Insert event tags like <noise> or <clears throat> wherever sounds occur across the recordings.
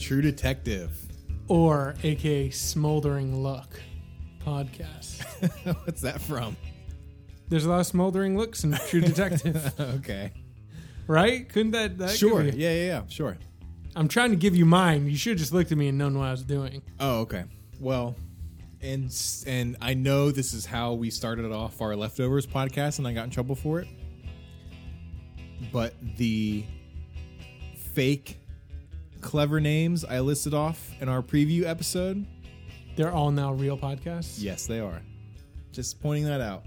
True Detective. or aka Smoldering Look podcast. <laughs> What's that from? There's a lot of smoldering looks in True Detective, <laughs> okay. right? Couldn't that? that Sure. Yeah, yeah, yeah. Sure. I'm trying to give you mine. You should have just looked at me and known what I was doing. Oh, okay. Well, and and I know this is how we started off our leftovers podcast, and I got in trouble for it. But the fake clever names I listed off in our preview episode, They're all now real podcasts. yes, they are. Just pointing that out.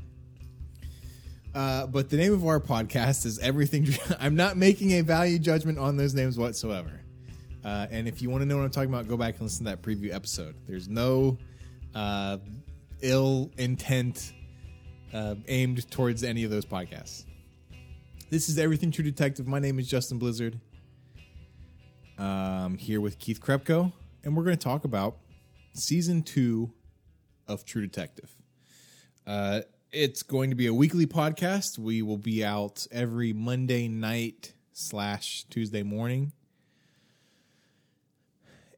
Uh, but the name of our podcast is Everything. <laughs> I'm not making a value judgment on those names whatsoever. Uh, and if you want to know what I'm talking about, go back and listen to that preview episode. There's no uh, ill intent uh, aimed towards any of those podcasts. This is Everything True Detective. My name is Justin Blizzard. Um, here with Keith Krepcho, and we're going to talk about season two of True Detective. Uh, it's going to be a weekly podcast. We will be out every Monday night slash Tuesday morning.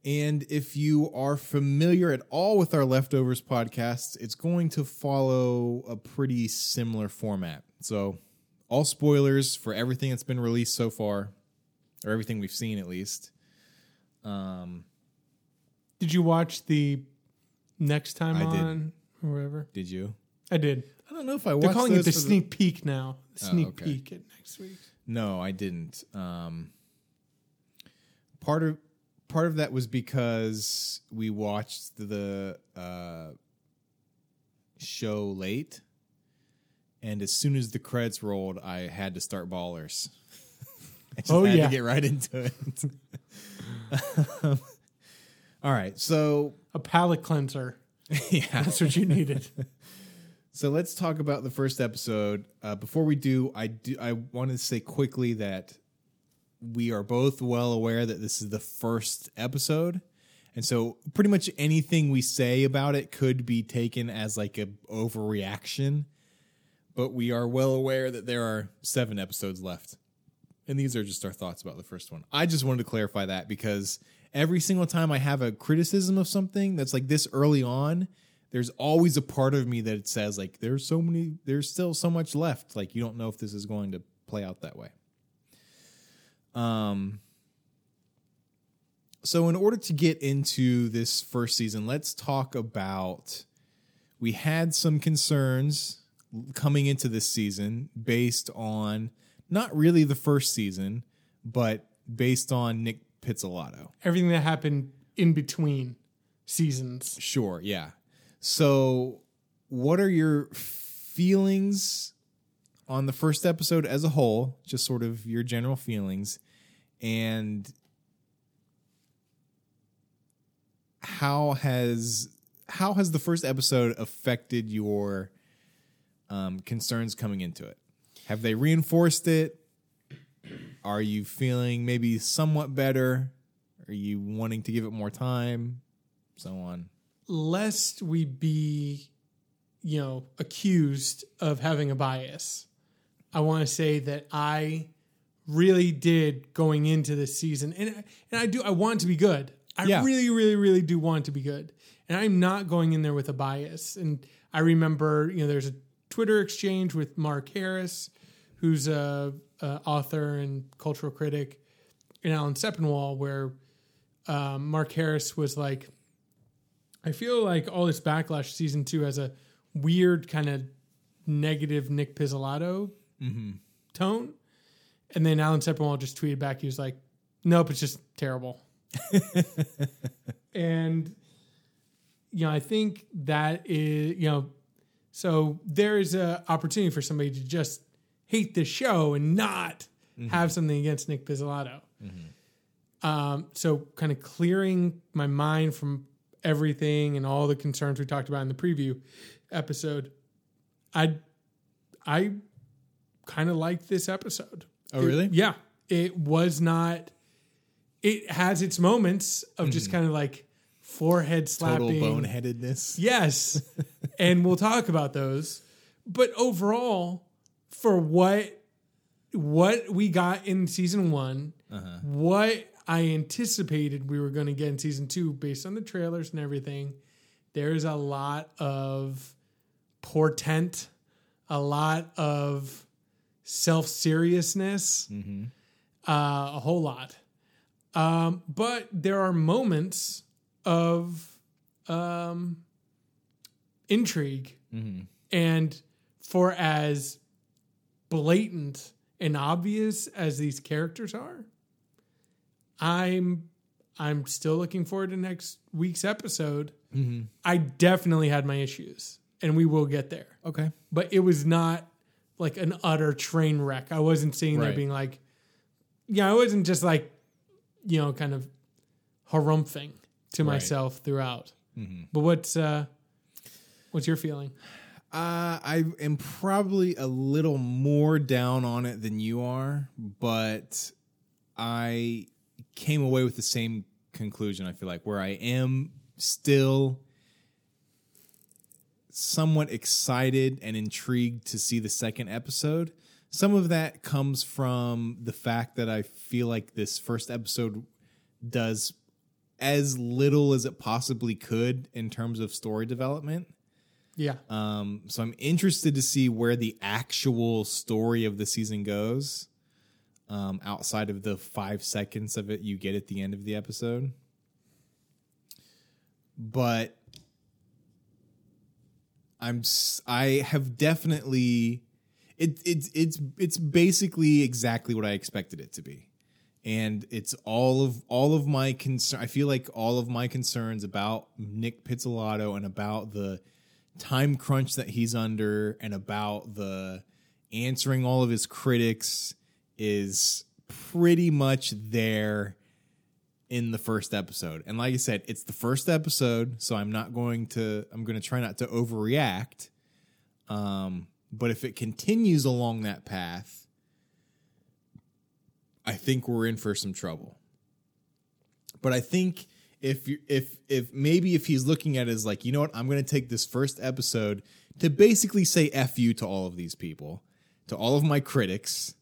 And if you are familiar at all with our leftovers podcast, it's going to follow a pretty similar format. So, all spoilers for everything that's been released so far, or everything we've seen at least. Um, Did you watch the next time I did. on or whatever? did you? I did. I don't know if I watched They're calling it the sneak peek now. The Oh, sneak okay. peek at next week. No, I didn't. Um, part of part of that was because we watched the uh, show late, and as soon as the credits rolled, I had to start Ballers. I just Oh, had yeah. to get right into it. <laughs> All right, so A palate cleanser. <laughs> yeah, That's what you needed. So let's talk about the first episode. Uh, before we do, I do I wanted to say quickly that we are both well aware that this is the first episode, and so pretty much anything we say about it could be taken as like a overreaction. But we are well aware that there are seven episodes left, and these are just our thoughts about the first one. I just wanted to clarify that because every single time I have a criticism of something that's like this early on, there's always a part of me that says like there's so many there's still so much left like you don't know if this is going to play out that way um so in order to get into this first season let's talk about we had some concerns coming into this season based on not really the first season but based on Nick Pizzolatto Everything that happened in between seasons. Sure, yeah. So, what are your feelings on the first episode as a whole? Just sort of your general feelings, and how has how has the first episode affected your um, concerns coming into it? Have they reinforced it? Are you feeling maybe somewhat better? Are you wanting to give it more time? So on. lest we be, you know, accused of having a bias, I want to say that I really did going into this season, and and I do. I want to be good. I Yeah. really, really, really do want to be good, and I'm not going in there with a bias. And I remember, you know, there's a Twitter exchange with Mark Harris, who's a, a author and cultural critic, and Alan Sepinwall, where um, Mark Harris was like, I feel like all this backlash season two has a weird kind of negative Nick Pizzolatto tone. And then Alan Sepinwall just tweeted back. He was like, nope, it's just terrible. <laughs> and, you know, I think that is, you know, so there is a opportunity for somebody to just hate the show and not mm-hmm. have something against Nick Pizzolatto. Mm-hmm. Um, so kind of clearing my mind from everything and all the concerns we talked about in the preview episode. I I kind of liked this episode. Oh, really? Yeah. It was not it has its moments of just mm-hmm. kind of like forehead slapping, Total boneheadedness. Yes. <laughs> and we'll talk about those. But overall, for what what we got in season one, what I anticipated we were going to get in season two based on the trailers and everything. There's a lot of portent, a lot of self seriousness, uh, a whole lot. Um, but there are moments of um, intrigue. And for as blatant and obvious as these characters are, I'm I'm still looking forward to next week's episode. I definitely had my issues, and we will get there. Okay. But it was not like an utter train wreck. I wasn't sitting there being like, yeah, I wasn't just like, you know, kind of harumphing to Right. myself throughout. But what's uh, what's your feeling? Uh, I am probably a little more down on it than you are, but I came away with the same conclusion. I feel like where I am still somewhat excited and intrigued to see the second episode. Some of that comes from the fact that I feel like this first episode does as little as it possibly could in terms of story development. Yeah. Um, so I'm interested to see where the actual story of the season goes. Um, outside of the five seconds of it you get at the end of the episode. But I'm I have definitely it it's it's it's basically exactly what I expected it to be. And it's all of all of my concern I feel like all of my concerns about Nick Pizzolatto and about the time crunch that he's under and about the answering all of his critics is pretty much there in the first episode. And like I said, it's the first episode, so I'm not going to I'm going to try not to overreact. Um but if it continues along that path, I think we're in for some trouble. But I think if if if maybe if he's looking at it as like, you know what, I'm going to take this first episode to basically say f you to all of these people, to all of my critics.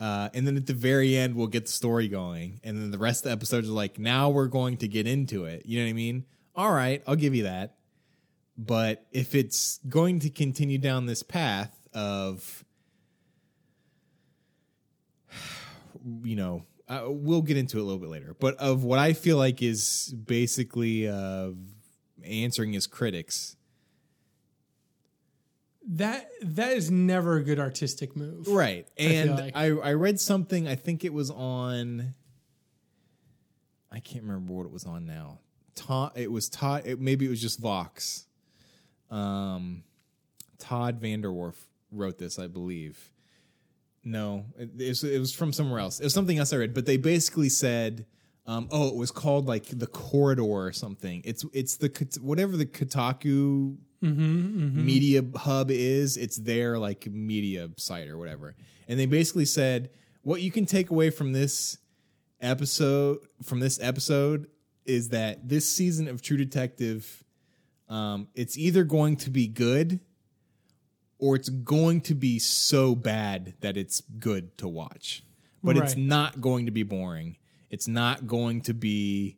Uh, and then at the very end, we'll get the story going. And then the rest of the episodes are like, now we're going to get into it. You know what I mean? All right, I'll give you that. But if it's going to continue down this path of, you know, uh, we'll get into it a little bit later, but of what I feel like is basically uh, answering his critics. That that is never a good artistic move. Right. And like. I, I read something, I think it was on I can't remember what it was on now. Todd it was Todd it, maybe it was just Vox. Um Todd VanDerWerff wrote this, I believe. No, it, it, was, it was from somewhere else. It was something else I read, but they basically said, um, "Oh, it was called like the corridor or something." It's it's the whatever the Kotaku media hub is. It's their like media site or whatever, and they basically said what you can take away from this episode from this episode is that this season of True Detective, um, it's either going to be good or it's going to be so bad that it's good to watch. But it's not going to be boring. It's not going to be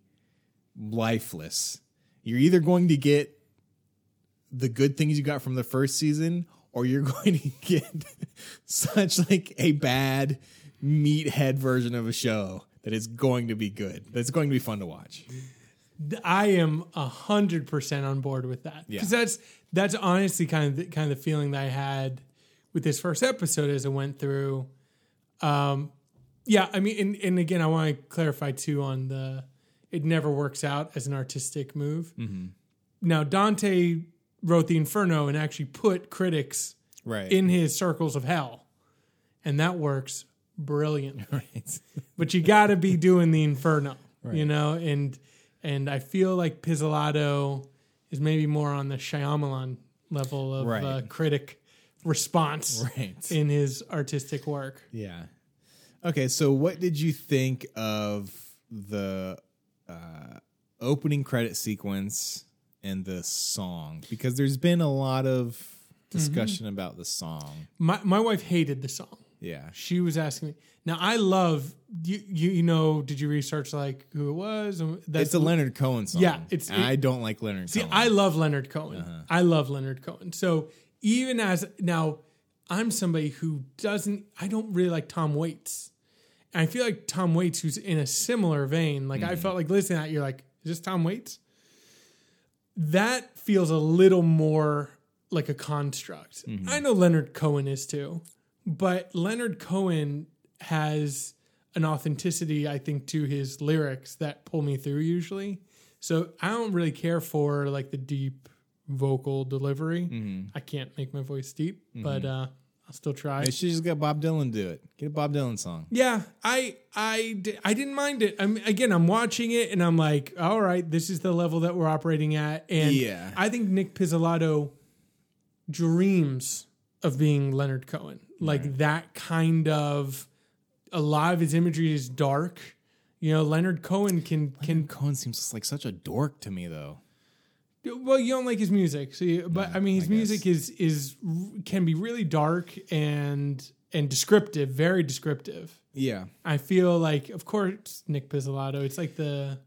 lifeless. You're either going to get the good things you got from the first season or you're <laughs> going to get such like a bad meathead version of a show that is going to be good. That's going to be fun to watch. I am a hundred percent on board with that Yeah. because that's that's honestly kind of the, kind of the feeling that I had with this first episode as it went through. Um, yeah, I mean, and, and again, I want to clarify too on the it never works out as an artistic move. Now Dante wrote the Inferno and actually put critics Right. in his circles of hell, and that works brilliantly. <laughs> right. but you got to be doing the inferno, you know. And and I feel like Pizzolatto is maybe more on the Shyamalan level of Right. uh, critic response Right. in his artistic work. Yeah. Okay, so what did you think of the uh, opening credit sequence and the song? Because there's been a lot of discussion about the song. My my wife hated the song. Yeah. She was asking me. Now I love you. You, you know? Did you research like who it was? That's It's a Leonard Cohen song. Yeah, it's- And I don't like Leonard Cohen. See, Cohen. I love Leonard Cohen. Uh-huh. I love Leonard Cohen. So even as now, I'm somebody who doesn't. I don't really like Tom Waits. And I feel like Tom Waits, who's in a similar vein. Like Mm-hmm. I felt like listening to that, you're like, is this Tom Waits? That feels a little more like a construct. Mm-hmm. I know Leonard Cohen is too, but Leonard Cohen has an authenticity, I think, to his lyrics that pull me through usually. So I don't really care for like the deep vocal delivery. Mm-hmm. I can't make my voice deep, but uh, I'll still try. They should just get Bob Dylan to do it. Get a Bob Dylan song. Yeah, I I di- I didn't mind it. I'm again, I'm watching it and I'm like, all right, this is the level that we're operating at. And Yeah. I think Nick Pizzolatto dreams of being Leonard Cohen, like that kind of. A lot of his imagery is dark. You know, Leonard Cohen can can Cohen seems like such a dork to me, though. Well, you don't like his music, so you, but I mean, his I music is is can be really dark and and descriptive, very descriptive. Yeah. I feel like, of course, Nick Pizzolatto. It's like the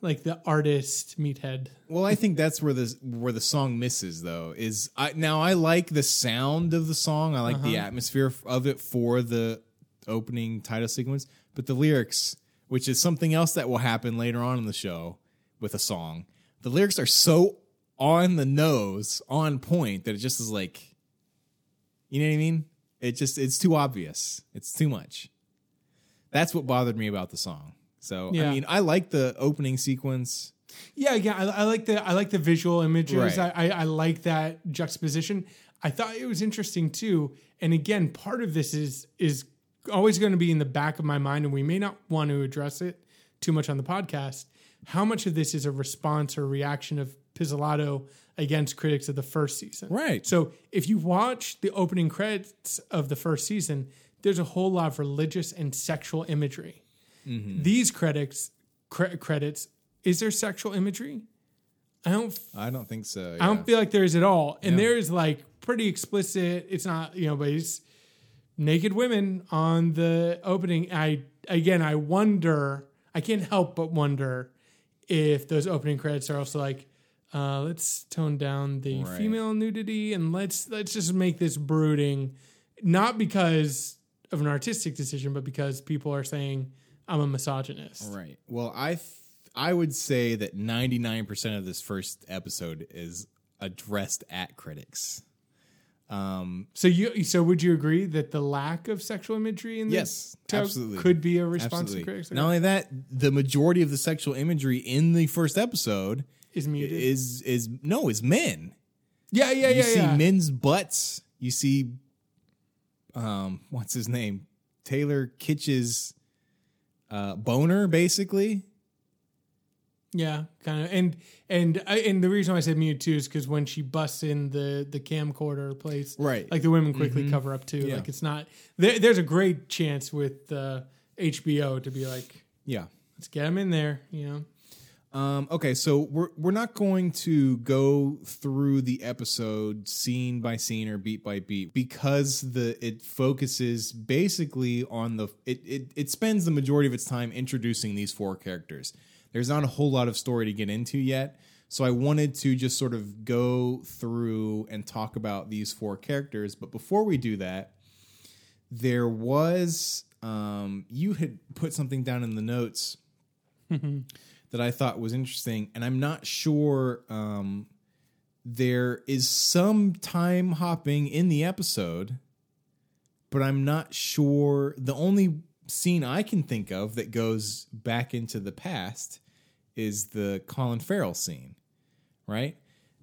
like the artist meathead. Well, I think that's where the where the song misses, though. Is I now I like the sound of the song. I like the uh-huh. atmosphere of it for the opening title sequence, but the lyrics, which is something else that will happen later on in the show with a song, the lyrics are so on the nose, on point that it just is like, you know what I mean? It just it's too obvious. It's too much. That's what bothered me about the song. So Yeah. I mean, I like the opening sequence. Yeah, yeah. I, I like the I like the visual images. Right. I, I I like that juxtaposition. I thought it was interesting too. And again, part of this is is always going to be in the back of my mind, and we may not want to address it too much on the podcast. How much of this is a response or reaction of Pizzolatto against critics of the first season? Right. So if you watch the opening credits of the first season, there's a whole lot of religious and sexual imagery. Mm-hmm. These critics cre- credits is there sexual imagery? I don't I don't think so. I don't feel like there is at all. And Yeah. there is like pretty explicit. It's not you know, but it's naked women on the opening. I again, I wonder. I can't help but wonder if those opening credits are also like, uh, let's tone down the Right. female nudity and let's let's just make this brooding, not because of an artistic decision, but because people are saying I'm a misogynist. Right. Well, I th- I would say that 99% of this first episode is addressed at critics. So you so would you agree that the lack of sexual imagery in this Yes, absolutely. could be a response Absolutely. to critics? Not only that, the majority of the sexual imagery in the first episode is muted. is is no, is men. yeah, yeah, you yeah, You see yeah. men's butts. You see um what's his name? Taylor Kitsch's uh boner basically. Yeah, kind of, and and I, and the reason why I said mute too is because when she busts in the the camcorder place, Right. Like the women quickly cover up too. Yeah. Like it's not there, there's a great chance with uh, HBO to be like, Yeah. let's get them in there. You know, Um, okay, so we're we're not going to go through the episode scene by scene or beat by beat because the it focuses basically on the it it, it spends the majority of its time introducing these four characters. There's not a whole lot of story to get into yet, so I wanted to just sort of go through and talk about these four characters. But before we do that, there was um, you had put something down in the notes <laughs> that I thought was interesting, and I'm not sure um, there is some time hopping in the episode, but I'm not sure. The only scene I can think of that goes back into the past is the Colin Farrell scene, right?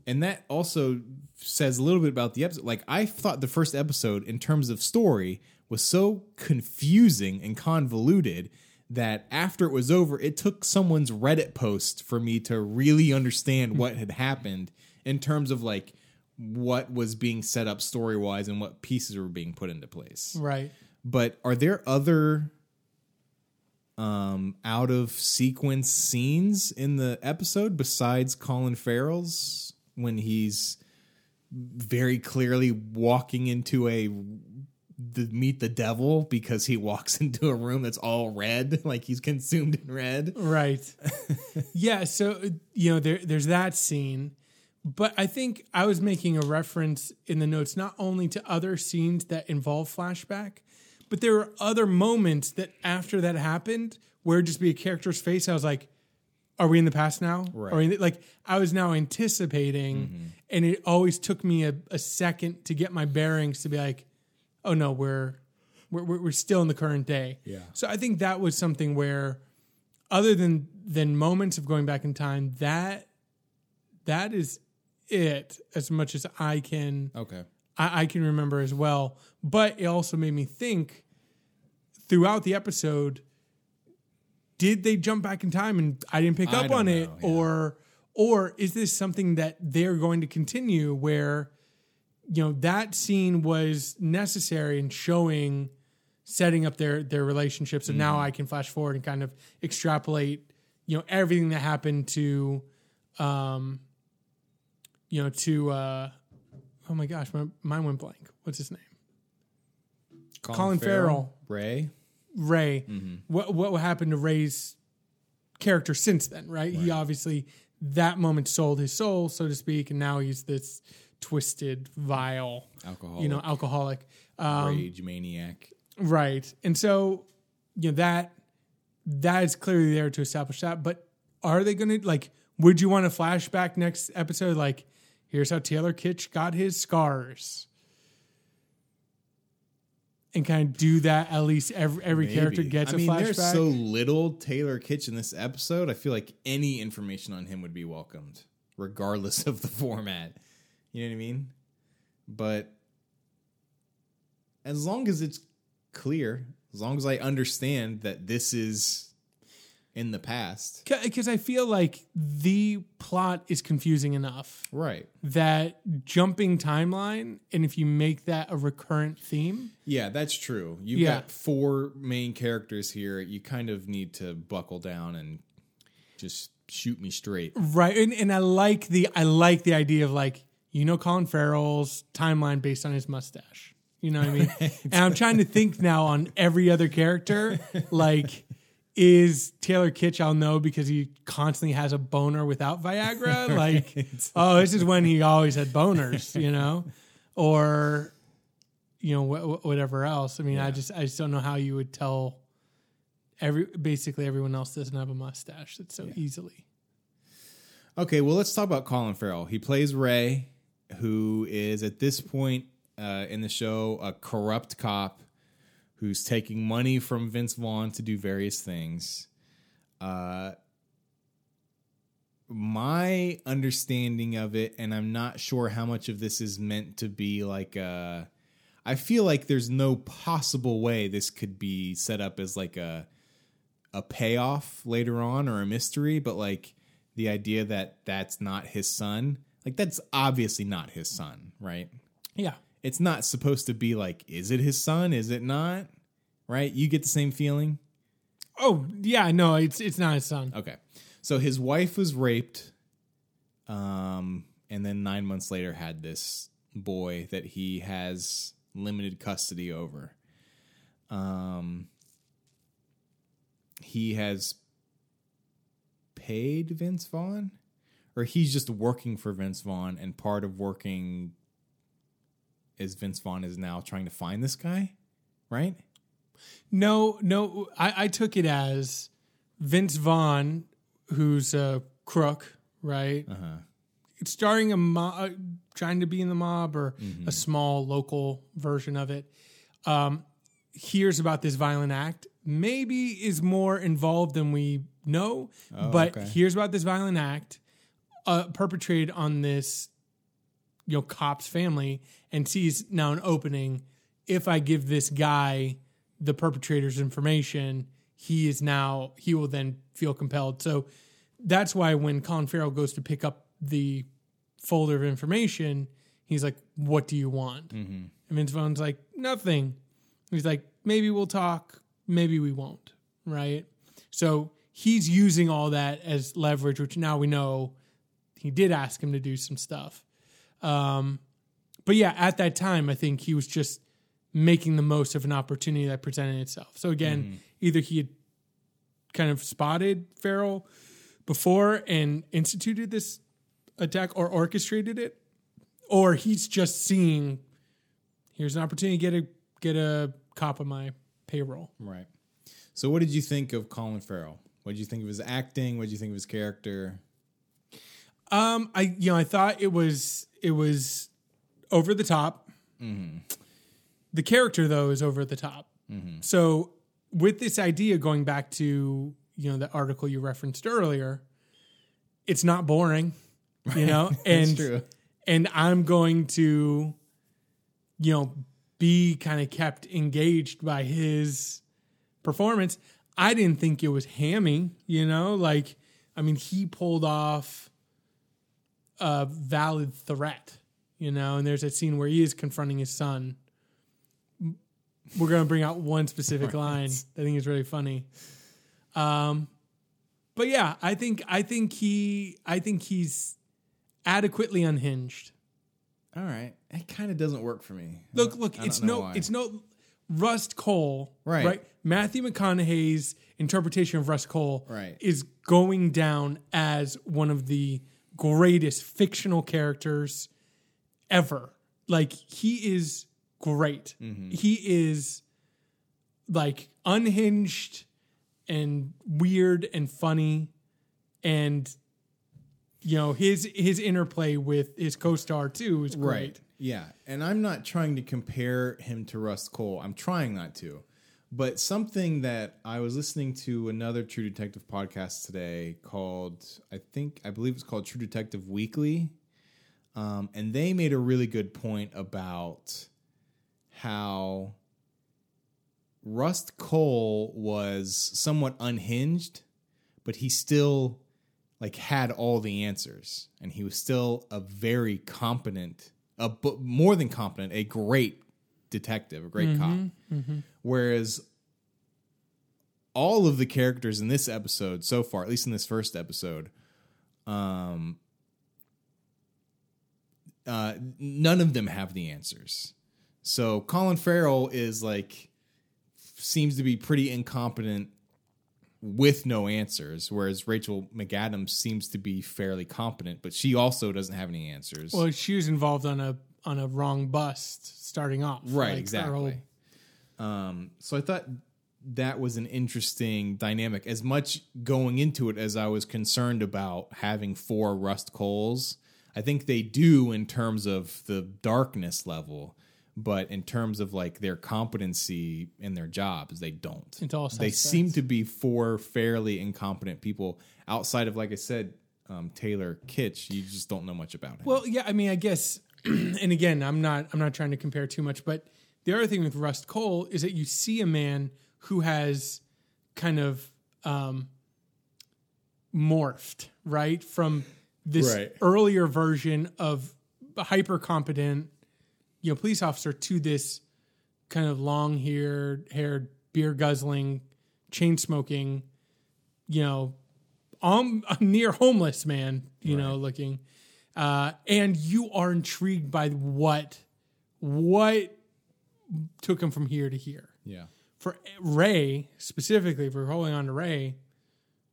And that also says a little bit about the episode. Like I thought the first episode, in terms of story, was so confusing and convoluted that after it was over, it took someone's Reddit post for me to really understand what had happened in terms of like what was being set up story wise and what pieces were being put into place. right? But are there other um out of sequence scenes in the episode besides Colin Farrell's when he's very clearly walking into a the meet the devil because he walks <laughs> into a room that's all red, <laughs> like he's consumed in red. Right. <laughs> yeah. So you know, there there's that scene, but I think I was making a reference in the notes not only to other scenes that involve flashback, but there were other moments that after that happened where just be a character's face. I was like, "Are we in the past now?" Right. Or in, like I was now anticipating, mm-hmm. and it always took me a, a second to get my bearings to be like, "Oh no, we're." We're, we're we're still in the current day. Yeah. So I think that was something where other than than moments of going back in time that that is it as much as i can Okay. I, I can remember as well but it also made me think throughout the episode did they jump back in time and i didn't pick I up on it yeah. or or is this something that they're going to continue where you know that scene was necessary in showing setting up their their relationship so Mm-hmm. now i can flash forward and kind of extrapolate you know everything that happened to um you know to uh oh my gosh my mind went blank what's his name Colin Farrell. Ray. ray Mm-hmm. what what happened to ray's character since then right? he obviously that moment sold his soul so to speak and now he's this twisted vile Alcoholic. you know alcoholic um, rage maniac. Right. And so, you know, that that is clearly there to establish that. But are they gonna like would you want a flashback next episode? Like, here's how Taylor Kitsch got his scars. And kind of do that at least every every character gets I a mean, flashback. there's so little Taylor Kitsch in this episode. I feel like any information on him would be welcomed, regardless of the <laughs> format. You know what I mean? But as long as it's clear, as long as I understand that this is in the past, because I feel like the plot is confusing enough right? that jumping timeline, and if you make that a recurrent theme, Yeah, that's true. You've Yeah. got four main characters here. You kind of need to buckle down and just shoot me straight. Right, and, and I like the I like the idea of like you know Colin Farrell's timeline based on his mustache. You know what I mean? <laughs> and I'm trying to think now on every other character. Like, is Taylor Kitsch? I'll know because he constantly has a boner without Viagra. <laughs> Like, oh, this is when he always had boners. You know, or you know wh- wh- whatever else. I mean, I just I just don't know how you would tell. Every basically everyone else doesn't have a mustache. That's so easily. Okay, well, let's talk about Colin Farrell. He plays Ray, who is at this point uh, in the show a corrupt cop who's taking money from Vince Vaughn to do various things. Uh, my understanding of it, and I'm not sure how much of this is meant to be like a. I feel like there's no possible way this could be set up as like a a payoff later on or a mystery, but like the idea that that's not his son, like that's obviously not his son, right? Yeah. It's not supposed to be like, is it his son? Is it not? Right? You get the same feeling? Oh yeah, no, it's it's not his son. Okay. So his wife was raped, um, and then nine months later had this boy that he has limited custody over. Um, he has paid Vince Vaughn, or he's just working for Vince Vaughn, and part of working is Vince Vaughn is now trying to find this guy, right? No, no, I, I took it as Vince Vaughn, who's a crook, right? Uh-huh. Starring a mob, trying to be in the mob or Mm-hmm. a small local version of it. Um, hears about this violent act, maybe is more involved than we know, but Oh, okay. hears about this violent act uh, perpetrated on this you know cop's family and sees now an opening. If i give this guy the perpetrator's information he is now he will then feel compelled. So that's why when colin farrell goes to pick up the folder of information he's like what do you want? And vince vaughn's like nothing. He's like maybe we'll talk maybe we won't right? So he's using all that as leverage which now we know he did ask him to do some stuff. Um, but yeah, at that time, I think he was just making the most of an opportunity that presented itself. So again, either he had kind of spotted Farrell before and instituted this attack or orchestrated it, or he's just seeing here's an opportunity to get a get a cop of my payroll. Right. So, what did you think of Colin Farrell? What did you think of his acting? What did you think of his character? Um, I you know I thought it was it was over the top. The character though is over the top. So with this idea going back to you know the article you referenced earlier, it's not boring, you know, <laughs> and and I'm going to you know be kind of kept engaged by his performance. I didn't think it was hammy, you know, like I mean he pulled off a valid threat, you know, and there's a scene where he is confronting his son. We're going to bring out one specific line that I think is really funny. Um, but yeah, I think I think he I think he's adequately unhinged. All right. It kind of doesn't work for me. Look, look, it's no why. it's no Rust Cole, Right. Right. Matthew McConaughey's interpretation of Rust Cole Right. is going down as one of the greatest fictional characters ever. Like he is great. Mm-hmm. He is like unhinged and weird and funny and you know his his interplay with his co-star too is great. Right. Yeah. And I'm not trying to compare him to Rust Cole. I'm trying not to. But something that I was listening to another True Detective podcast today called, I think, I believe it's called True Detective Weekly. Um, and they made a really good point about how Rust Cole was somewhat unhinged, but he still like had all the answers. And he was still a very competent a but more than competent a great detective a great cop. Whereas all of the characters in this episode so far at least in this first episode um uh none of them have the answers so colin farrell is like seems to be pretty incompetent with no answers, whereas Rachel McAdams seems to be fairly competent, but she also doesn't have any answers. Well, she was involved on a on a wrong bust starting off. right, Like, exactly. whole- Um, so I thought that was an interesting dynamic. As much going into it as I was concerned about having four Rust Coles, I think they do in terms of the darkness level. But in terms of like their competency in their jobs, they don't. All they seem to be four fairly incompetent people outside of, like I said, um, Taylor Kitsch. You just don't know much about him. Well, yeah, I mean, I guess, <clears throat> and again, I'm not I'm not trying to compare too much, but the other thing with Rust Cole is that you see a man who has kind of um, morphed right from this Right. earlier version of hyper competent, you know, police officer to this kind of long haired, haired, beer guzzling, chain smoking, you know, um, <laughs> near homeless man, you know, looking, uh, and you are intrigued by what what took him from here to here. yeah. For Ray specifically, if we're holding on to Ray,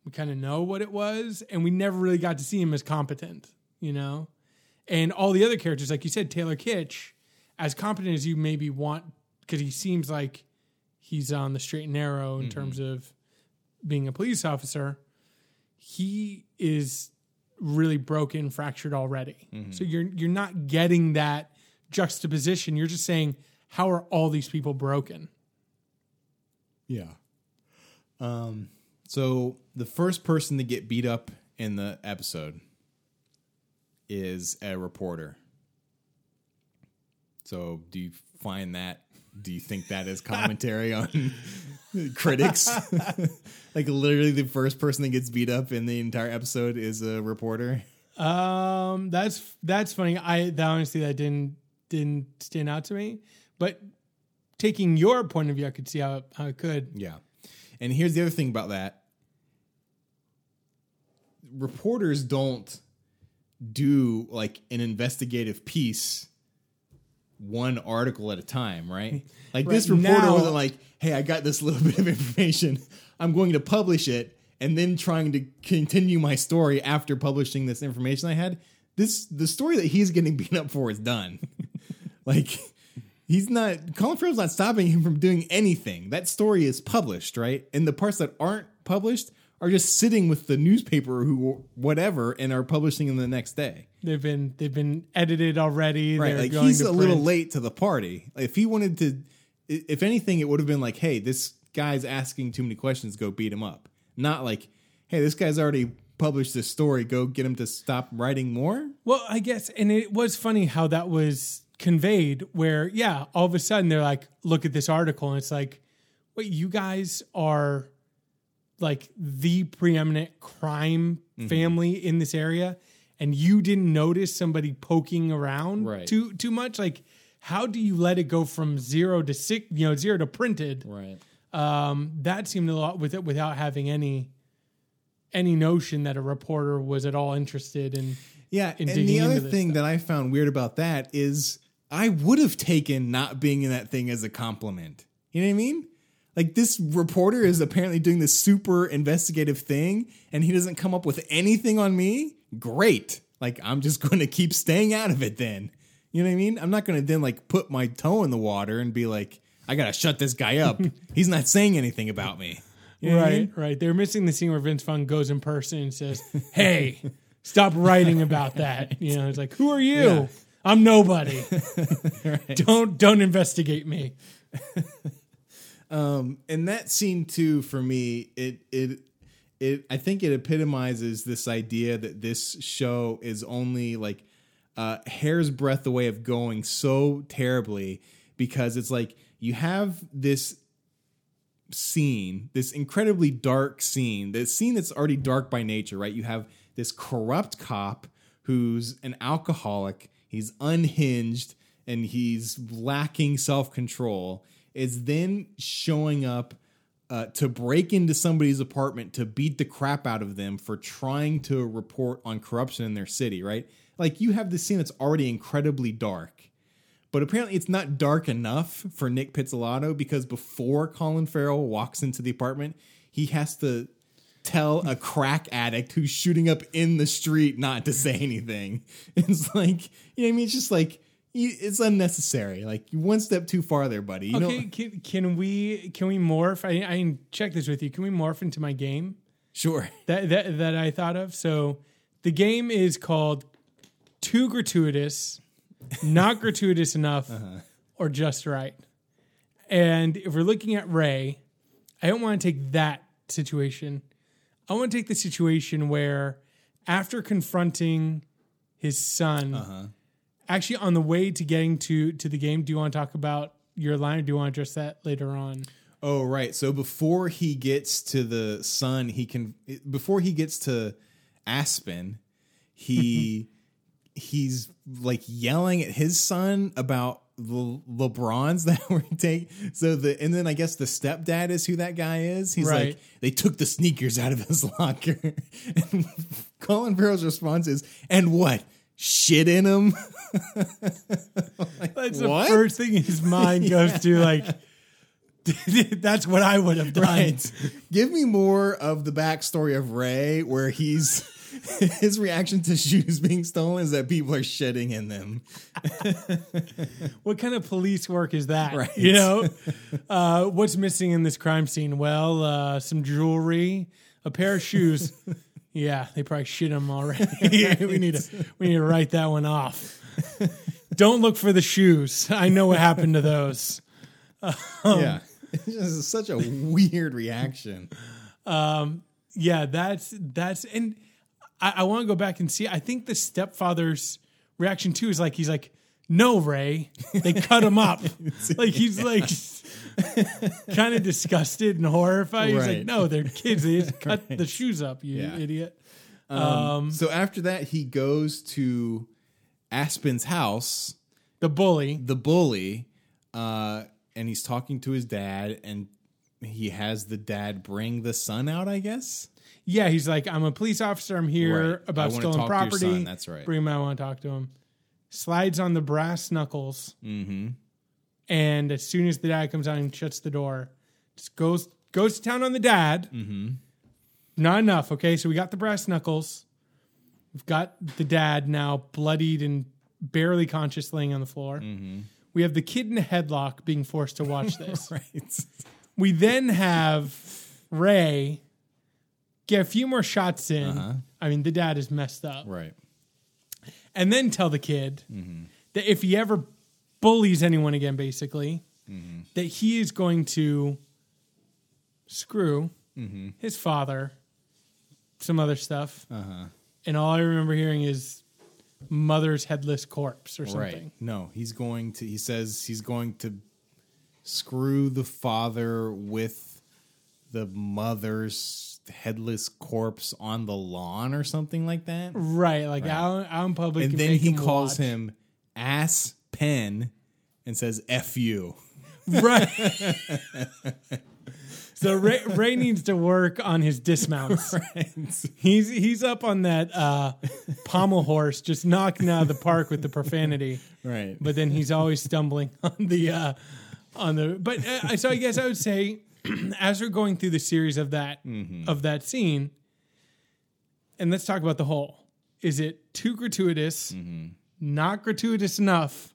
we kind of know what it was, and we never really got to see him as competent, you know. And all the other characters, like you said, Taylor Kitsch, as competent as you maybe want, because he seems like he's on the straight and narrow in terms of being a police officer. He is really broken, fractured already. So you're you're not getting that juxtaposition. You're just saying, how are all these people broken? Yeah. Um, so the first person to get beat up in the episode is a reporter. So do you find that? Do you think that is commentary on <laughs> critics? <laughs> like literally the first person that gets beat up in the entire episode is a reporter. Um, that's that's funny. I that honestly that didn't didn't stand out to me, but taking your point of view, I could see how it, how it could. Yeah. And here's the other thing about that. Reporters don't do like an investigative piece one article at a time, right? <laughs> Like Right, this reporter now- wasn't like, "Hey, I got this little <laughs> bit of information. I'm going to publish it and then trying to continue my story after publishing this information I had." This the story that he's getting <laughs> beat up for is done. like he's not Colin Farrell's not stopping him from doing anything. That story is published, right? And the parts that aren't published are just sitting with the newspaper who whatever and are publishing them the next day. They've been they've been edited already. Right. They're Like he's a little late to the party. If he wanted to if anything, it would have been like, hey, this guy's asking too many questions, go beat him up. Not like, hey, this guy's already published this story, go get him to stop writing more. Well, I guess, and it was funny how that was conveyed. Where yeah, all of a sudden they're like, look at this article, and it's like, wait, you guys are like the preeminent crime Mm-hmm. family in this area, and you didn't notice somebody poking around Right. too too much. Like, how do you let it go from zero to six? You know, zero to printed. Right. Um, that seemed a lot with it without having any any notion that a reporter was at all interested in. Yeah, in and the other thing stuff. that I found weird about that is I would have taken not being in that thing as a compliment. You know what I mean? Like this reporter is apparently doing this super investigative thing and he doesn't come up with anything on me. Great. Like I'm just <laughs> going to keep staying out of it then. You know what I mean? I'm not going to then like put my toe in the water and be like I got to shut this guy up. <laughs> He's not saying anything about me. You know what I right, mean? right. They're missing the scene where Vince Vaughn goes in person and says, "Hey, stop writing about that." <laughs> You know, it's like, "Who are you? Yeah. I'm nobody. <laughs> Don't don't investigate me." <laughs> Um, and that scene too, for me, it it it I think it epitomizes this idea that this show is only like a hair's breadth away of going so terribly because it's like you have this scene, this incredibly dark scene, this scene that's already dark by nature, right? You have this corrupt cop who's an alcoholic, he's unhinged, and he's lacking self control, is then showing up uh, to break into somebody's apartment to beat the crap out of them for trying to report on corruption in their city, right? Like you have this scene that's already incredibly dark. But apparently, it's not dark enough for Nick Pizzolatto because before Colin Farrell walks into the apartment, he has to tell a crack addict who's shooting up in the street not to say anything. <laughs> It's like, you know what I mean? It's just like, it's unnecessary. Like, one step too far there, buddy. You Okay, know, can, can we can we morph? I I check this with you. Can we morph into my game sure. that that that I thought of? So the game is called Too Gratuitous, Not Gratuitous Enough, <laughs> uh-huh. or Just Right. And if we're looking at Ray, I don't want to take that situation. I want to take the situation where after confronting his son, uh-huh. actually on the way to getting to to the game, do you want to talk about your line or do you want to address that later on? Oh, right. So before he gets to the son, he can, before he gets to Aspen, he, <laughs> he's like yelling at his son about the LeBrons <laughs> that were take. So the, and then I guess the stepdad is who that guy is. He's Right. like, they took the sneakers out of his <laughs> locker. and <laughs> Colin Farrell's response is, and what? Shit in him? That's What? the first thing his mind goes to. Like, that's what I would have done. Right. Give me more of the backstory of Ray, where he's <laughs> his reaction to shoes being stolen is that people are shitting in them. <laughs> What kind of police work is that? Right. You know, uh, what's missing in this crime scene? Well, uh, some jewelry, a pair of shoes. <laughs> yeah, they probably shit them already. we need to we need to write that one off. Don't look for the shoes. I know what happened to those. yeah, it's just such a weird reaction. Yeah, that's that's and I, I want to go back and see. I think the stepfather's reaction too is like he's like, "No, Ray, <laughs> they cut him up." <laughs> like he's like <laughs> kind of disgusted and horrified. He's like, "No, they're kids. They just cut the shoes up, you Yeah. idiot." So after that, he goes to Aspen's house, The bully. the bully, uh, and he's talking to his dad, and he has the dad bring the son out. I guess. Yeah, he's like, "I'm a police officer. I'm here Right. About stolen talk to your property." that's right. Bring him out. I want to talk to him. slides on the brass knuckles, Mm-hmm. and as soon as the dad comes out and shuts the door, just goes goes to town on the dad. Mm-hmm. Not enough. Okay, so we got the brass knuckles. We've got the dad now bloodied and barely conscious, laying on the floor. Mm-hmm. We have the kid in a headlock being forced to watch <laughs> this. Right. We then have Ray get a few more shots in. Uh-huh. I mean, the dad is messed up. Right. And then tell the kid that if he ever bullies anyone again, basically, that he is going to screw his father, some other stuff. Uh-huh. And all I remember hearing is mother's headless corpse or something. Right. No, he's going to. He says he's going to screw the father with the mother's headless corpse on the lawn or something like that. Right, like out, out in public. And then he him calls watch. him ass pen and says "f you." Right. <laughs> so Ray, Ray needs to work on his dismounts. He's he's up on that uh, pommel horse, just knocking out of the park with the profanity. Right. But then he's always stumbling <laughs> on the uh, on the. But uh, so I guess I would say, <clears throat> as we're going through the series of that mm-hmm. of that scene, and let's talk about the whole. Is it too gratuitous? Mm-hmm. Not gratuitous enough,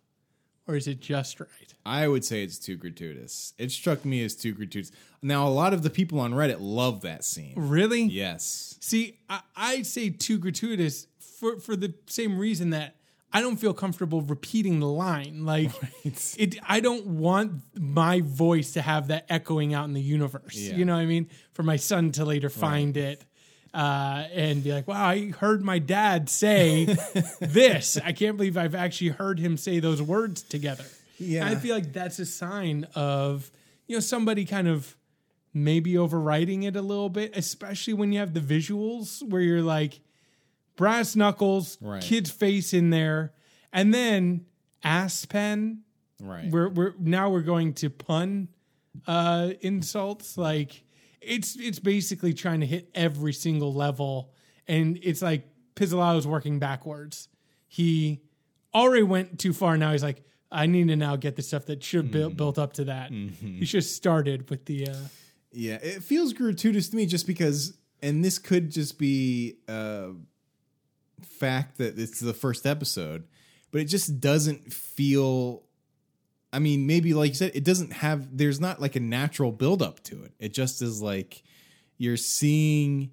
or is it just right? I would say it's too gratuitous. It struck me as too gratuitous. Now, a lot of the people on Reddit love that scene. Really? Yes. See, I, I'd say too gratuitous for for the same reason that I don't feel comfortable repeating the line. Like <laughs> it, I don't want my voice to have that echoing out in the universe. Yeah. You know what I mean? For my son to later find it. Uh, and be like, wow, I heard my dad say <laughs> this. I can't believe I've actually heard him say those words together. Yeah. I feel like that's a sign of, you know, somebody kind of maybe overwriting it a little bit, especially when you have the visuals where you're like brass knuckles, Right. kid's face in there, and then ass pen. Right. We're we're now we're going to pun uh insults. Like it's it's basically trying to hit every single level. And it's like Pizzolatto is working backwards. He already went too far. Now he's like, I need to now get the stuff that should have built built up to that. He should have started with the uh Yeah, it feels gratuitous to me just because, and this could just be a fact that it's the first episode, but it just doesn't feel. I mean, maybe like you said, it doesn't have. There's not like a natural build up to it. It just is like you're seeing.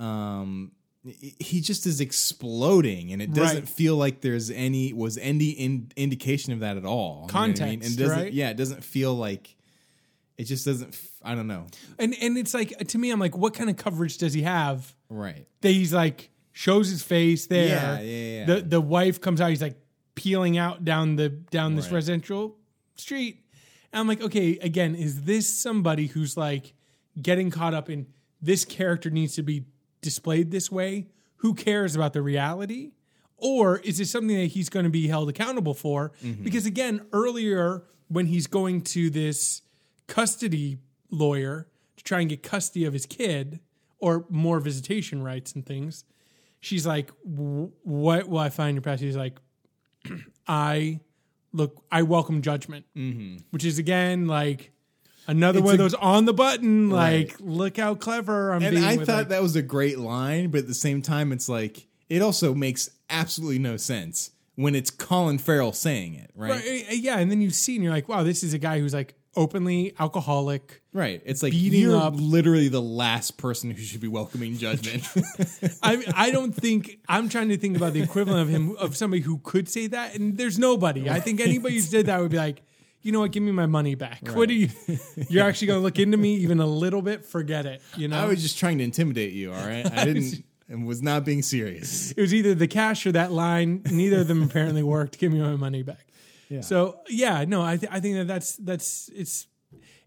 Um, he just is exploding, and it doesn't Right. feel like there's any was any in, indication of that at all. You know I mean? Context, and doesn't, right? Yeah, it doesn't feel like. It just doesn't. I don't know. and and it's like to me, I'm like, what kind of coverage does he have? Right. that he's like shows his face there. Yeah, yeah, yeah. The the wife comes out. He's like peeling out down the down this Right. residential street. And I'm like, okay, again, is this somebody who's like getting caught up in this character needs to be displayed this way? Who cares about the reality? Or is it something that he's going to be held accountable for? Mm-hmm. Because again, earlier when he's going to this custody lawyer to try and get custody of his kid or more visitation rights and things, she's like, "What will I find in your past?" He's like, <clears throat> "I look, I welcome judgment," which is again like another It's one of those on the button, Right. like, "Look how clever I'm And being." I thought like- that was a great line, but at the same time, it's like it also makes absolutely no sense when it's Colin Farrell saying it, right? Right. Right, uh, yeah, and then you see and you're like, "Wow, this is a guy who's like openly alcoholic." Right. It's like Beating you're up- literally the last person who should be welcoming judgment. <laughs> I I don't think I'm trying to think about the equivalent of him of somebody who could say that, and there's nobody. I think anybody who did that would be like, you know what, give me my money back. What do you? You're actually going to look into me even a little bit? Forget it. You know, I was just trying to intimidate you, all right? I didn't <laughs> and was not being serious. it was either the cash or that line. Neither of them apparently worked. Give me my money back. So yeah, no, I th- I think that that's that's it's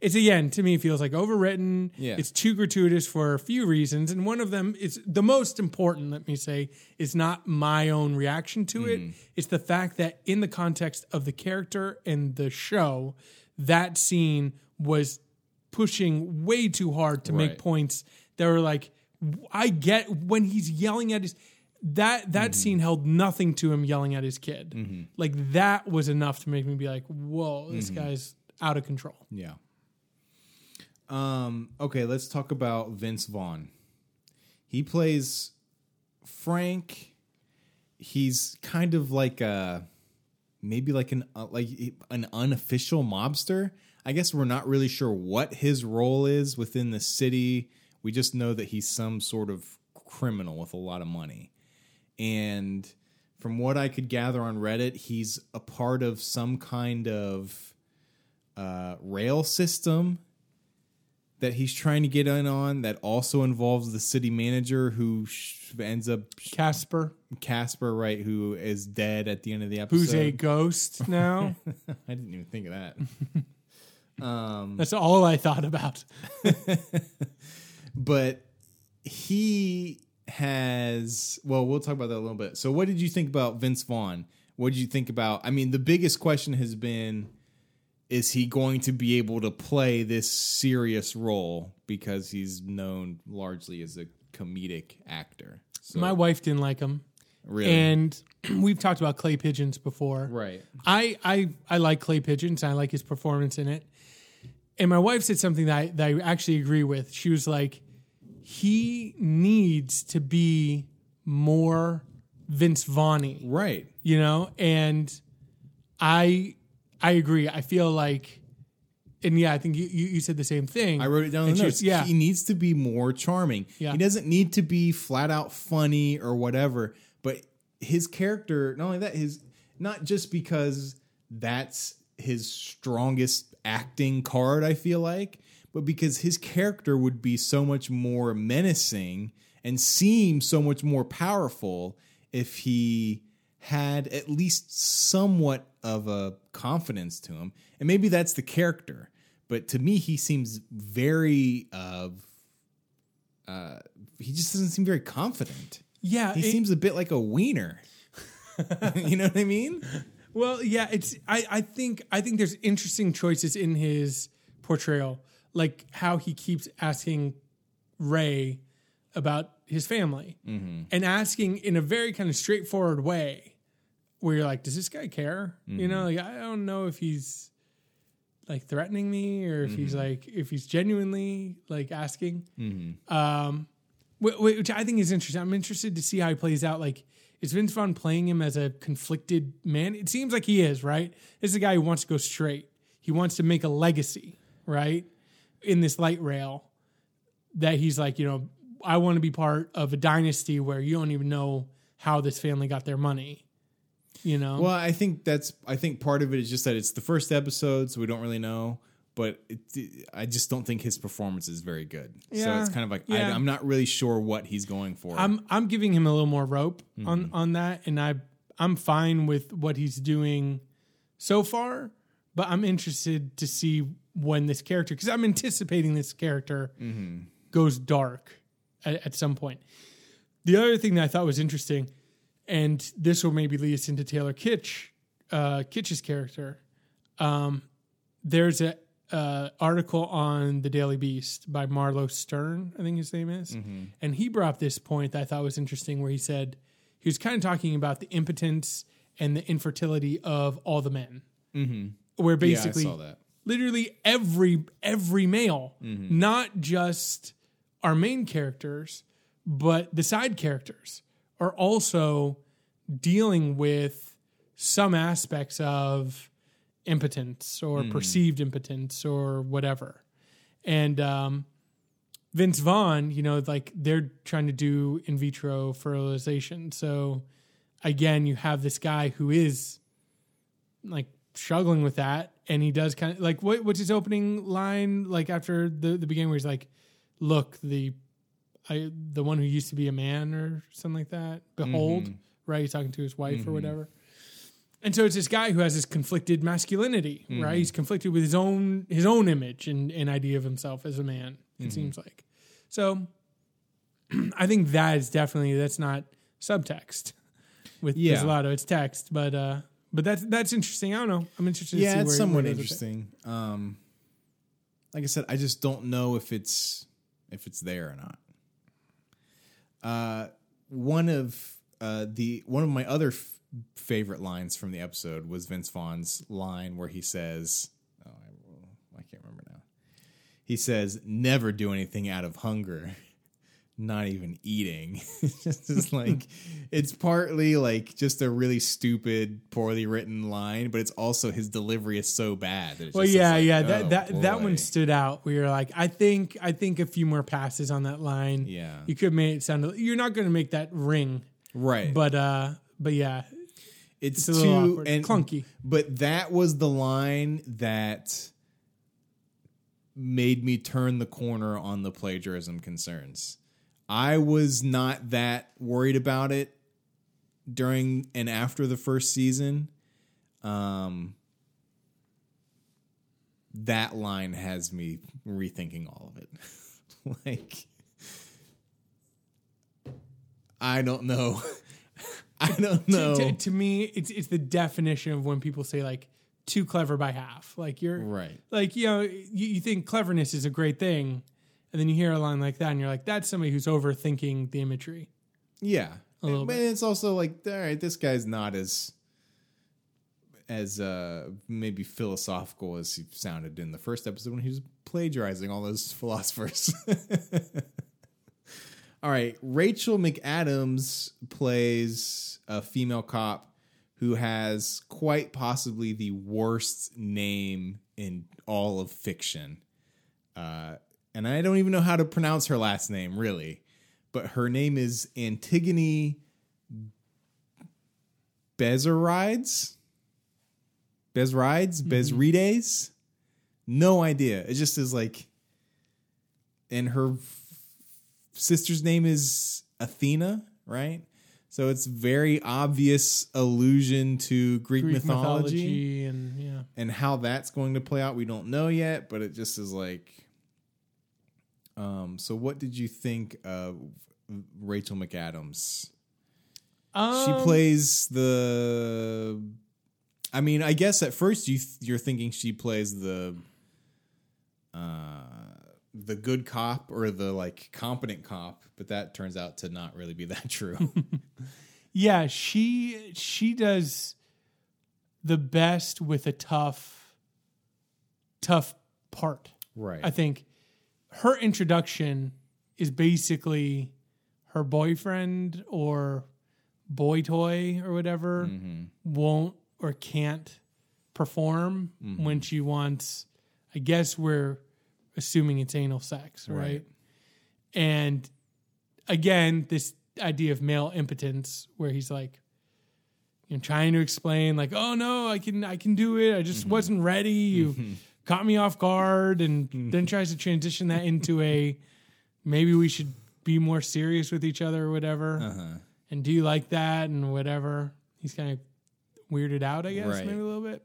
it's again to me it feels like overwritten. Yeah. it's too gratuitous for a few reasons, and one of them is the most important. Let me say is not my own reaction to it. Mm. It's the fact that in the context of the character and the show, that scene was pushing way too hard to make points that were like I get when he's yelling at his that that scene held nothing to him yelling at his kid. Mm-hmm. Like that was enough to make me be like, "Whoa, this guy's out of control." Yeah. Um, okay, let's talk about Vince Vaughn. He plays Frank. He's kind of like a maybe like an uh, like an unofficial mobster. I guess we're not really sure what his role is within the city. We just know that he's some sort of criminal with a lot of money. And from what I could gather on Reddit, he's a part of some kind of uh, rail system that he's trying to get in on that also involves the city manager who sh- ends up Casper, Casper, right? Who is dead at the end of the episode. who's a ghost now. <laughs> I didn't even think of that. <laughs> That's all I thought about. <laughs> but he has well we'll talk about that a little bit so what did you think about vince vaughn what did you think about i mean the biggest question has been is he going to be able to play this serious role because he's known largely as a comedic actor so My wife didn't like him, really and <clears throat> we've talked about Clay Pigeons before. right I I I like Clay Pigeons. I like his performance in it. And my wife said something that I, that I actually agree with. She was like, he needs to be more Vince Vaughn right you know? And I I agree. I feel like and yeah, I think you, you, you said the same thing. I wrote it down in the notes. yeah. He needs to be more charming. Yeah. He doesn't need to be flat out funny or whatever, but his character, not only that, his not just because that's his strongest acting card, I feel like, but because his character would be so much more menacing and seem so much more powerful if he had at least somewhat of a confidence to him. And maybe that's the character. But to me, he seems very, uh, uh, he just doesn't seem very confident. yeah, He it- seems a bit like a wiener. <laughs> you know what I mean? Well, yeah, it's I, I think I think there's interesting choices in his portrayal, like how he keeps asking Ray about his family mm-hmm. and asking in a very kind of straightforward way, where you're like, does this guy care? You know, mm-hmm. like I don't know if he's like threatening me or if he's mm-hmm. like if he's genuinely like asking. Um, wh- wh- which I think is interesting. I'm interested to see how he plays out. Like, is Vince Vaughn playing him as a conflicted man? It seems like he is, right? This is a guy who wants to go straight. He wants to make a legacy, right? In this light rail, that he's like, you know, I want to be part of a dynasty where you don't even know how this family got their money. You know, Well, I think that's. I think part of it is just that it's the first episode, so we don't really know. But it, I just don't think his performance is very good. so it's kind of like yeah. I, I'm not really sure what he's going for. I'm I'm giving him a little more rope on mm-hmm. on that, and I I'm fine with what he's doing so far. But I'm interested to see when this character, because I'm anticipating this character goes dark at, at some point. The other thing that I thought was interesting, and this will maybe lead us into Taylor Kitsch, uh, Kitsch's character. Um, there's a uh, article on the Daily Beast by Marlow Stern, I think his name is, and he brought up this point that I thought was interesting, where he said he was kind of talking about the impotence and the infertility of all the men, mm-hmm. where yeah, I basically saw that. Literally every every male, not just our main characters, but the side characters are also dealing with some aspects of impotence or perceived impotence or whatever. And um, Vince Vaughn, you know, like they're trying to do in vitro fertilization. So again, you have this guy who is like struggling with that, and he does kind of like what, what's his opening line like after the the beginning where he's like, "Look, the I the one who used to be a man or something like that. Behold, mm-hmm. right? He's talking to his wife or mm-hmm. whatever." And so it's this guy who has this conflicted masculinity, right? Mm-hmm. He's conflicted with his own his own image and, and idea of himself as a man. It seems like. So <clears throat> I think that is definitely that's not subtext with Yeah. Pizzolatto. It's text, but uh but that's that's interesting. I don't know. I'm interested to yeah, see it's where somewhat where it goes it. interesting. Um, like I said, I just don't know if it's if it's there or not. Uh, one of uh, the one of my other f- favorite lines from the episode was Vince Vaughn's line where he says, "Oh, I, I can't remember now." He says, "Never do anything out of hunger." <laughs> Not even eating. <laughs> It's just it's like <laughs> it's partly like just a really stupid, poorly written line, but it's also his delivery is so bad. That Well, yeah, like, yeah. oh, That that that one stood out. We were like, I think I think a few more passes on that line. Yeah. you could make it sound. You're not going to make that ring, right, but uh, but yeah, it's, it's too awkward. and clunky. But that was the line that made me turn the corner on the plagiarism concerns. I was not that worried about it during and after the first season. Um, that line has me rethinking all of it. <laughs> like, I don't know. <laughs> I don't know. To, to me, it's it's the definition of when people say like too clever by half. Like you're Right. Like you know, you, you think cleverness is a great thing, and then you hear a line like that, and you're like, that's somebody who's overthinking the imagery. Yeah, A little but bit. it's also like, all right, this guy's not as as uh maybe philosophical as he sounded in the first episode when he was plagiarizing all those <laughs> philosophers. <laughs> all right, Rachel McAdams plays a female cop who has quite possibly the worst name in all of fiction. Uh, and I don't even know how to pronounce her last name, really. But her name is Antigone Bezzerides? Bezrides? Mm-hmm. Bezrides? No idea. It just is like. And her f- sister's name is Athena, right? So it's very obvious allusion to Greek, Greek mythology mythology and yeah. and how that's going to play out we don't know yet but it just is like um so what did you think of rachel mcadams? She Um, plays the i mean i guess at first you th- you're thinking she plays the uh the good cop or the like competent cop but that turns out to not really be <laughs> that true. <laughs> Yeah, she she does the best with a tough tough part. right. I think her introduction is basically her boyfriend or boy toy or whatever mm-hmm. won't or can't perform mm-hmm. when she wants I guess we're assuming it's anal sex, right? Right. And again, this idea of male impotence where he's like you know trying to explain like oh no i can i can do it. I just mm-hmm. wasn't ready. You caught me off guard and then tries to transition that into a maybe we should be more serious with each other or whatever uh-huh. and do you like that and whatever he's kind of weirded out i guess Right. maybe a little bit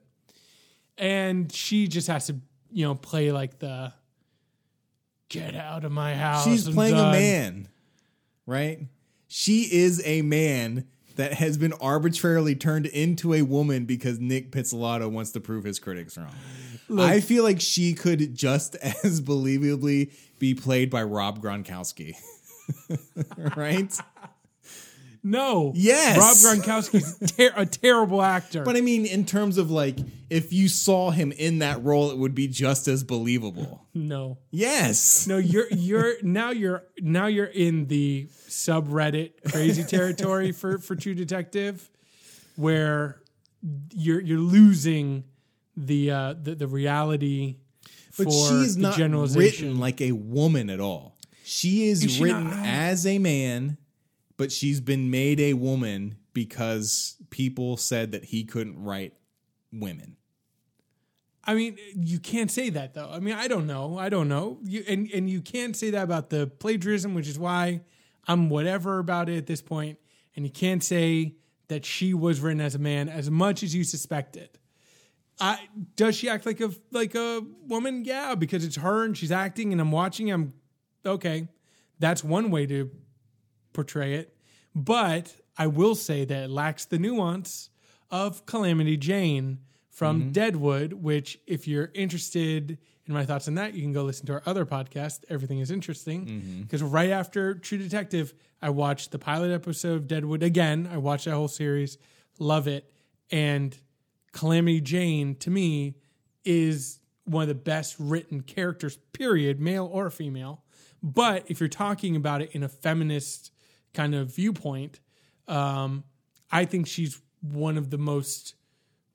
and she just has to you know play like the get out of my house She's I'm playing a man, right? She is a man that has been arbitrarily turned into a woman because Nick Pizzolatto wants to prove his critics wrong. I feel like she could just <laughs> as believably be played by Rob Gronkowski. <laughs> right? no Yes. rob gronkowski's ter- a terrible actor But I mean, in terms of like, if you saw him in that role, it would be just as believable. no Yes. No, you're you're now you're now you're in the subreddit crazy territory for for True Detective, where you're you're losing the uh, the, the reality But for she's the not generalization. written like a woman at all. She is Is she written not? as a man, but she's been made a woman because people said that he couldn't write women. I mean, you can't say that though. I mean, I don't know. I don't know. You and and you can't say that about the plagiarism, which is why I'm whatever about it at this point. And you can't say that she was written as a man as much as you suspected. I, does she act like a like a woman? Yeah, because it's her and she's acting, and I'm watching. I'm okay. That's one way to portray it, but I will say that it lacks the nuance of Calamity Jane from mm-hmm. Deadwood. Which, if you're interested in my thoughts on that, you can go listen to our other podcast, Everything is Interesting. Mm-hmm. Because right after True Detective, I watched the pilot episode of Deadwood again. I watched that whole series, love it. And Calamity Jane, to me, is one of the best written characters, period, male or female. But if you're talking about it in a feminist kind of viewpoint, um, I think she's one of the most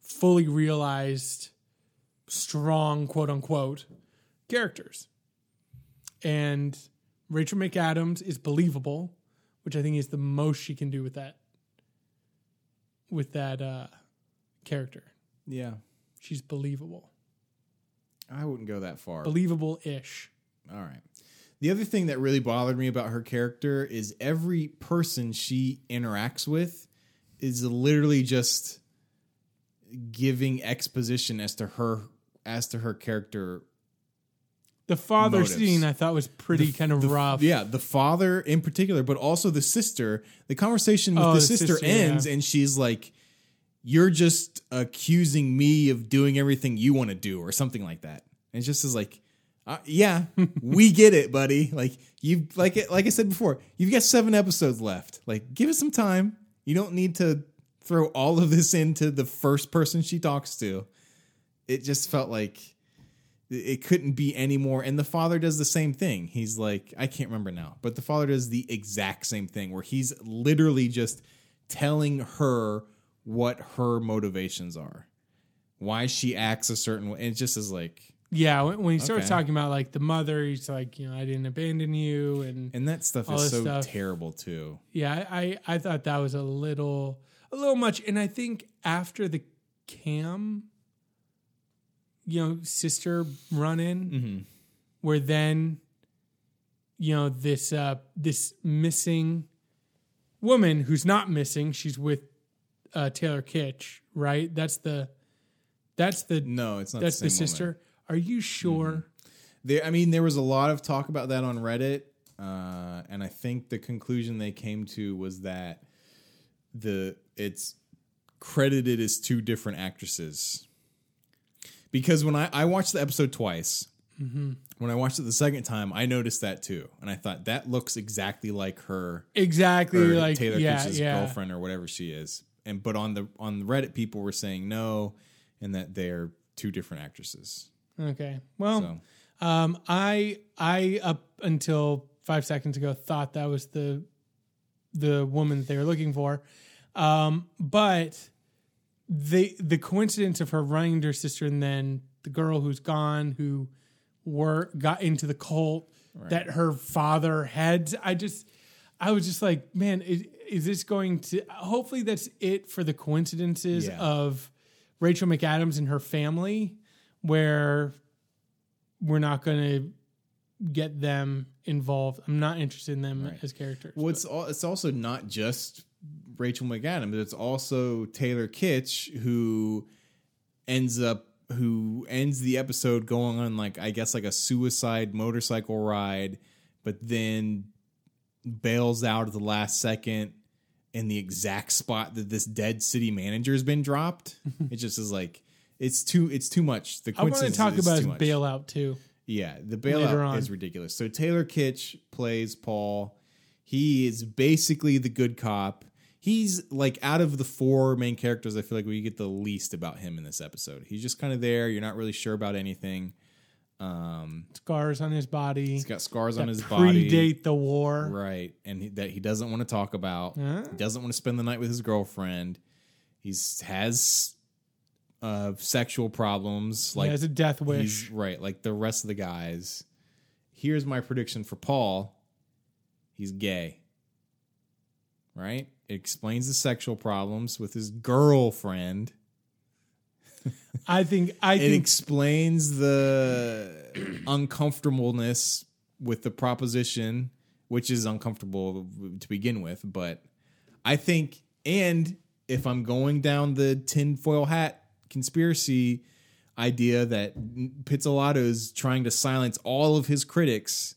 fully realized, strong, quote unquote, characters. And Rachel McAdams is believable, which I think is the most she can do with that with that uh, character. Yeah. She's believable, I wouldn't go that far. believable ish. All right. The other thing that really bothered me about her character is every person she interacts with is literally just giving exposition as to her as to her character. The father Motives. scene I thought was pretty kind of The- rough. Yeah, the father in particular, but also the sister. The conversation with Oh, the, the sister, sister, ends yeah. and she's like you're just accusing me of doing everything you want to do or something like that. And it just is like uh, yeah, <laughs> we get it, buddy. Like you like it like I said before, you've got 7 episodes left. Like give it some time. You don't need to throw all of this into the first person she talks to. It just felt like it couldn't be any more. And the father does the same thing. He's like, I can't remember now, but the father does the exact same thing where he's literally just telling her what her motivations are, why she acts a certain way. And it just is like, Yeah, when, when he starts Okay. talking about like the mother, he's like, you know, I didn't abandon you, and and that stuff is so stuff. terrible too. yeah, I, I I thought that was a little a little much, and I think after the Cam, you know, sister run in, Mm-hmm. where then, you know, this uh this missing woman who's not missing, she's with uh Taylor Kitsch, right? That's the that's the No, it's not that's the, the, same woman. sister. Are you sure? There, I mean, there was a lot of talk about that on Reddit, uh, and I think the conclusion they came to was that the it's credited as two different actresses. Because when I, I watched the episode twice, when I watched it the second time, I noticed that too, and I thought that looks exactly like her Exactly, or like Taylor yeah, Kitsch's yeah. girlfriend or whatever she is. And but on the on Reddit, people were saying no, and that they're two different actresses. Okay. Well, So um, I I up until five seconds ago thought that was the the woman that they were looking for, um, but the the coincidence of her running to her sister and then the girl who's gone who were got into the cult that her father had. I just I was just like, man, is, is this going to? Hopefully, that's it for the coincidences Yeah. of Rachel McAdams and her family, where we're not going to get them involved. I'm not interested in them as characters. Well, it's al- it's also not just Rachel McAdams. It's also Taylor Kitsch who ends up who ends the episode going on like I guess like a suicide motorcycle ride, but then bails out at the last second in the exact spot that this dead city manager has been dropped. <laughs> it just is like it's too it's too much. The I want to talk about his much. bailout too. Yeah, the bailout is ridiculous. So Taylor Kitsch plays Paul. He is basically the good cop. He's like out of the four main characters, I feel like we get the least about him in this episode. He's just kind of there. You're not really sure about anything. Um, Scars on his body. he's got scars on his body, predate the war. right? And he, that he doesn't want to talk about. Huh? He doesn't want to spend the night with his girlfriend. He's has uh, sexual problems. Like, he has a death wish. Right, like the rest of the guys. Here's my prediction for Paul. He's gay. Right? It explains the sexual problems with his girlfriend. I think. I It think. explains the uncomfortableness with the proposition, which is uncomfortable to begin with. But I think, and if I'm going down the tinfoil hat conspiracy idea that Pizzolatto is trying to silence all of his critics,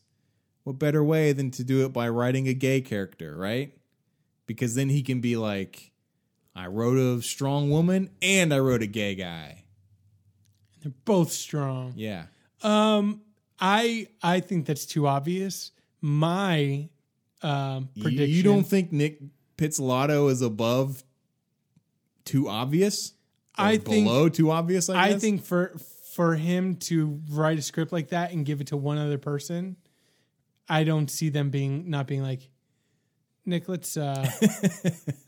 what better way than to do it by writing a gay character, right? Because then he can be like, I wrote a strong woman and I wrote a gay guy. they're both strong. Yeah. Um, I I think that's too obvious. My um, prediction. You don't think Nick Pizzolatto is above too obvious? I think- below too obvious. I, I think for for him to write a script like that and give it to one other person, I don't see them being not being like, Nick, let's uh,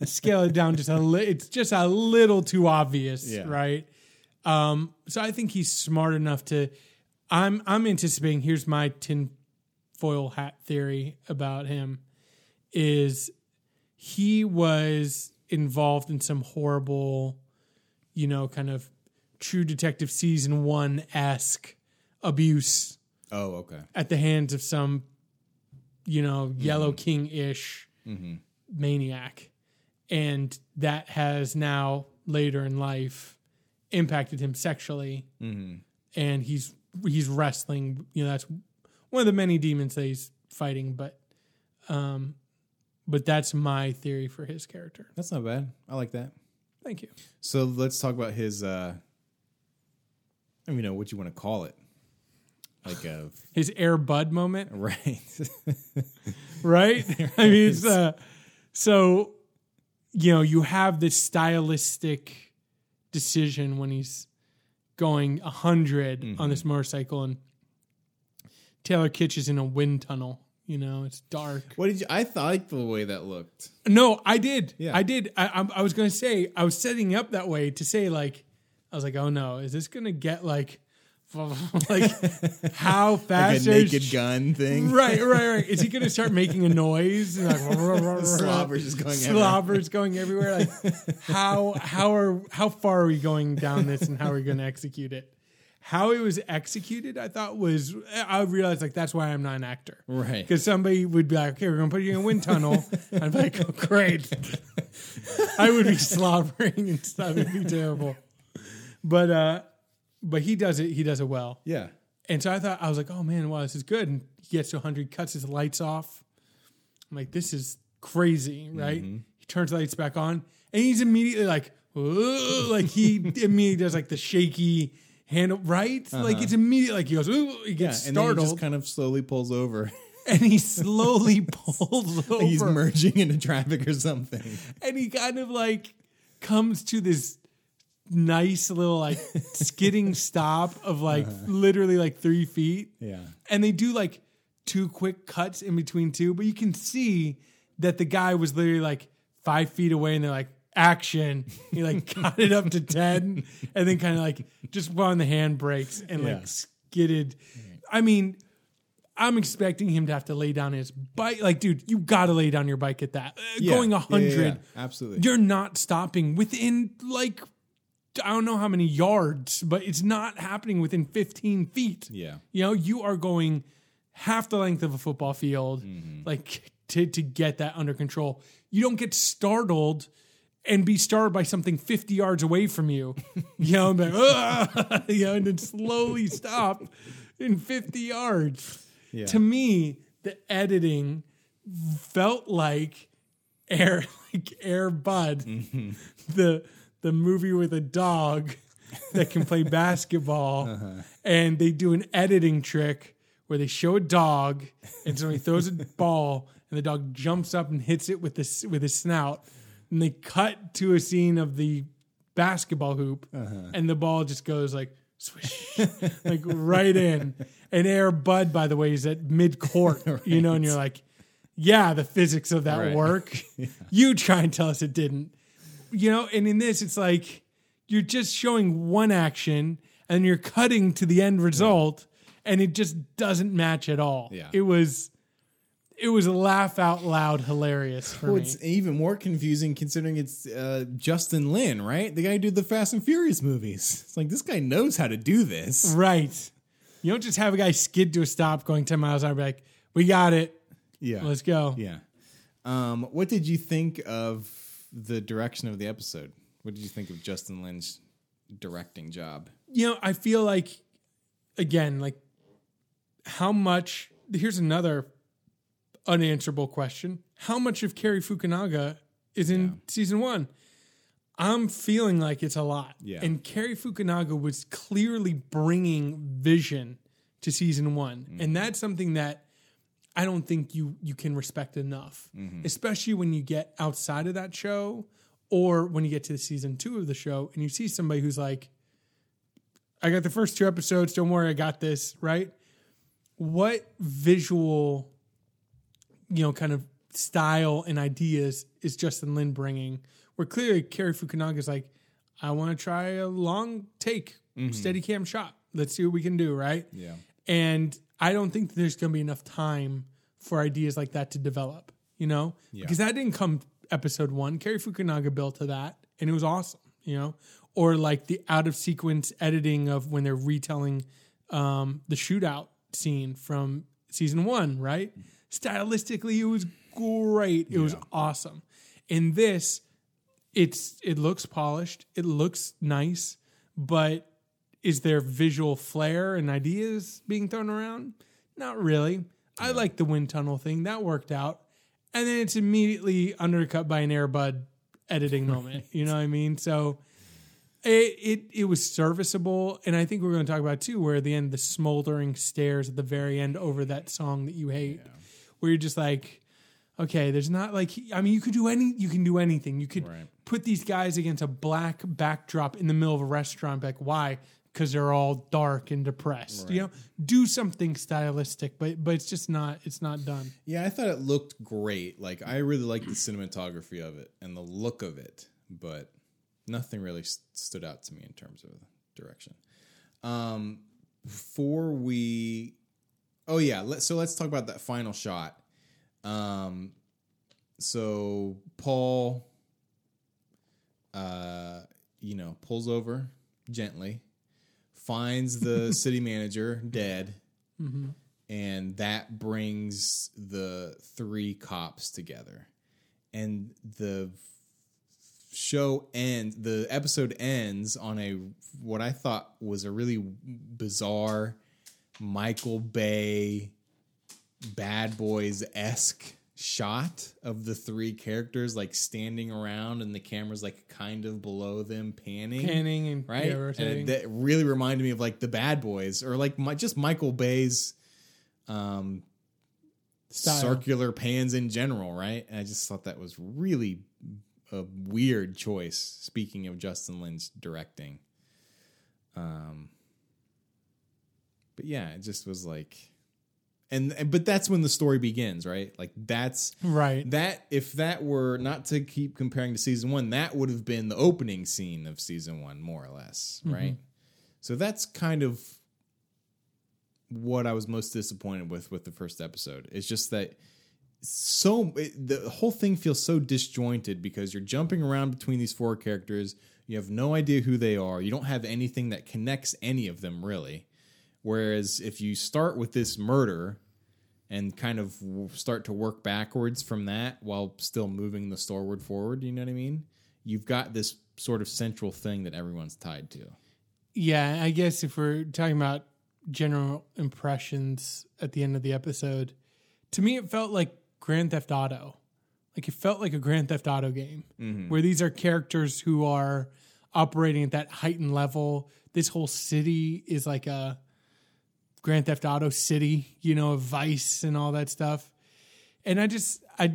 scale it down just a li- it's just a little too obvious, Yeah. right? Um, so I think he's smart enough to. I'm I'm anticipating. Here's my tin foil hat theory about him: is he was involved in some horrible, you know, kind of True Detective season one esque abuse Oh, okay. at the hands of some, you know, Yellow King ish maniac. And that has now later in life impacted him sexually. And he's he's wrestling, you know, that's one of the many demons that he's fighting, but um but that's my theory for his character. That's not bad. I like that. Thank you. So let's talk about his. uh I don't even know what you want to call it. Like a <laughs> His Air Bud moment. right. <laughs> right? <laughs> I mean, it's uh, so you know you have this stylistic decision when he's going 100 on this motorcycle, and Taylor Kitsch is in a wind tunnel. You know, it's dark. what did you? I th- liked the way that looked. No, I did. Yeah. I did. I, I, I was going to say I was setting up that way to say like I was like, oh no, is this going to get like <laughs> like how fast <laughs> Like a naked sh- gun thing. Right, right, right. Is he going to start making a noise? And like, <laughs> Slobber's just going everywhere. Slobber's going everywhere. Like, how how are how far are we going down this, and how are we going to execute it? How it was executed, I thought was I realized like that's why I'm not an actor, Right. Because somebody would be like, "Okay, we're going to put you in a wind tunnel." I'd be like, "Oh, great!" I would be slobbering and stuff. It'd be terrible. But uh, but he does it. He does it well. Yeah. And so I thought I was like, oh man, wow, this is good. And he gets to 100, cuts his lights off. I'm like, this is crazy, right? Mm-hmm. He turns the lights back on, and he's immediately like, like he <laughs> immediately does like the shaky handle, right? Uh-huh. Like it's immediate, like he goes, Ooh, he Yeah. gets And then he just kind of slowly pulls over. <laughs> and he slowly <laughs> pulls over, He's merging into traffic or something. and he kind of like comes to this nice little like skidding <laughs> stop of like literally like three feet. Yeah. and they do like two quick cuts in between two, but you can see that the guy was literally like five feet away, and they're like action. He like <laughs> got it up to ten, and then kind of like just put on the handbrakes and Yeah. like skidded. I mean. I'm expecting him to have to lay down his bike. Like, dude, you got to lay down your bike at that. Uh, Yeah. Going Yeah, a yeah, yeah. hundred, Absolutely. you're not stopping within like I don't know how many yards, but it's not happening within 15 feet. Yeah. You know, you are going half the length of a football field, mm-hmm. like to, to get that under control. You don't get startled and be startled by something 50 yards away from you. <laughs> you know, like, <laughs> you know, and then slowly stop in 50 yards. Yeah. To me, the editing felt like Air <laughs> like Air Bud, mm-hmm. the the movie with a dog <laughs> that can play basketball, uh-huh. and they do an editing trick where they show a dog, and somebody throws a <laughs> ball, and the dog jumps up and hits it with this with his snout, and they cut to a scene of the basketball hoop, uh-huh. and the ball just goes like swish, <laughs> like right in. And Air Bud, by the way, is at mid court, you know, and you're like, yeah, the physics of that Right. work. You try and tell us it didn't. You know, and in this, it's like you're just showing one action and you're cutting to the end result, and it just doesn't match at all. Yeah. It was it was laugh out loud hilarious for Well, me. it's even more confusing considering it's uh, Justin Lin, right? The guy who did the Fast and Furious movies. It's like this guy knows how to do this. Right. You don't just have a guy skid to a stop going 10 miles an hour, be like, we got it. Yeah. Let's go. Yeah. Um, what did you think of the direction of the episode? What did you think of Justin Lin's directing job? You know, I feel like, again, like how much, here's another unanswerable question. How much of Cary Fukunaga is in season one? I'm feeling like it's a lot. Yeah. And Cary Fukunaga was clearly bringing vision to season one, mm-hmm. and that's something that I don't think you you can respect enough, mm-hmm. especially when you get outside of that show or when you get to the season two of the show and you see somebody who's like, I got the first two episodes. Don't worry, I got this. Right? What visual, you know, kind of style and ideas is Justin Lin bringing? Where clearly Cary Fukunaga is like, I want to try a long take, mm-hmm. steady cam shot. Let's see what we can do. Right? Yeah. And I don't think there's going to be enough time for ideas like that to develop, you know? Because that didn't come episode one. Cary Fukunaga built to that, and it was awesome, you know? Or like the out of sequence editing of when they're retelling um, the shootout scene from season one, right? Stylistically, it was great. It was awesome. In this, it's it looks polished, it looks nice, but is there visual flair and ideas being thrown around? Not really. I like the wind tunnel thing. That worked out. And then it's immediately undercut by an Airbud editing moment. You know what I mean? So it, it it was serviceable. And I think we're going to talk about too, where at the end the smoldering stares at the very end over that song that you hate. Where you're just like, okay, there's not like I mean, you could do any you can do anything. You could Right. put these guys against a black backdrop in the middle of a restaurant. Like, why? Because they're all dark and depressed. You know, do something stylistic, but but it's just not. It's not done. Yeah, I thought it looked great. Like I really liked the cinematography of it and the look of it, but nothing really st- stood out to me in terms of direction. Um, before we, oh yeah, let, so let's talk about that final shot. Um, so Paul, uh, you know, pulls over gently, finds the <laughs> city manager dead mm-hmm. and that brings the three cops together. And the show ends the episode ends on a what i thought was a really bizarre michael bay bad boys esque shot of the three characters like standing around and the camera's like kind of below them panning Panning and right? yeah, and it, that really reminded me of like the Bad Boys or like my, just Michael Bay's um, Style. circular pans in general, right? And I just thought that was really a weird choice. Speaking of Justin Lin's directing, um, but yeah, it just was like. And, and but that's when the story begins, right? Like that's right. that if that were not to keep comparing to season one, that would have been the opening scene of season one, more or less, mm-hmm. right? So that's kind of what I was most disappointed with with the first episode. It's just that so it, the whole thing feels so disjointed because you're jumping around between these four characters. You have no idea who they are. You don't have anything that connects any of them really. Whereas if you start with this murder and kind of start to work backwards from that while still moving the storeward forward, you know what I mean? You've got this sort of central thing that everyone's tied to. Yeah, I guess if we're talking about general impressions at the end of the episode, to me it felt like Grand Theft Auto. Like it felt like a Grand Theft Auto game mm-hmm. where these are characters who are operating at that heightened level. This whole city is like a Grand Theft Auto city, you know, of vice and all that stuff. And I just I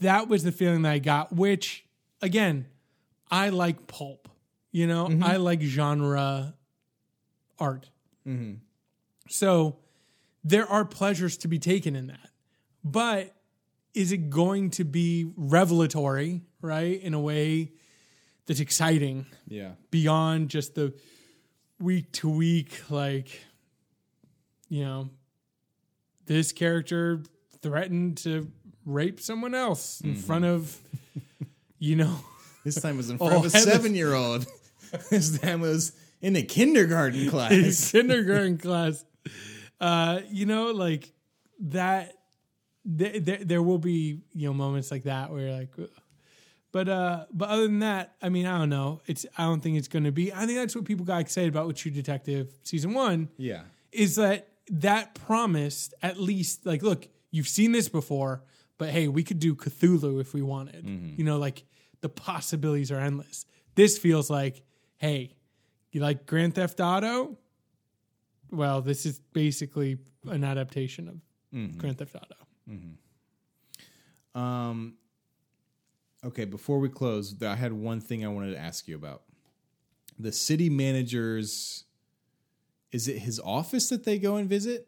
that was the feeling that I got, which again, I like pulp. You know, mm-hmm. I like genre art. Mm-hmm. So there are pleasures to be taken in that. But is it going to be revelatory, right? In a way that's exciting Yeah. beyond just the week to week, like, you know, this character threatened to rape someone else in front of, you know, This time was in <laughs> front of a seven year old. <laughs> this time was in a kindergarten <laughs> class. kindergarten class. Uh, you know, like that. Th- th- there will be you know moments like that where you're like, but uh, but other than that, I mean, I don't know. It's I don't think it's going to be. I think that's what people got excited about with True Detective season one yeah. is that that promised at least like look you've seen this before but hey we could do cthulhu if we wanted you know like the possibilities are endless this feels like hey you like grand theft auto well, this is basically an adaptation of Mm-hmm. Grand Theft Auto. Um, okay, before we close, I had one thing I wanted to ask you about. The city manager's. Is it his office that they go and visit?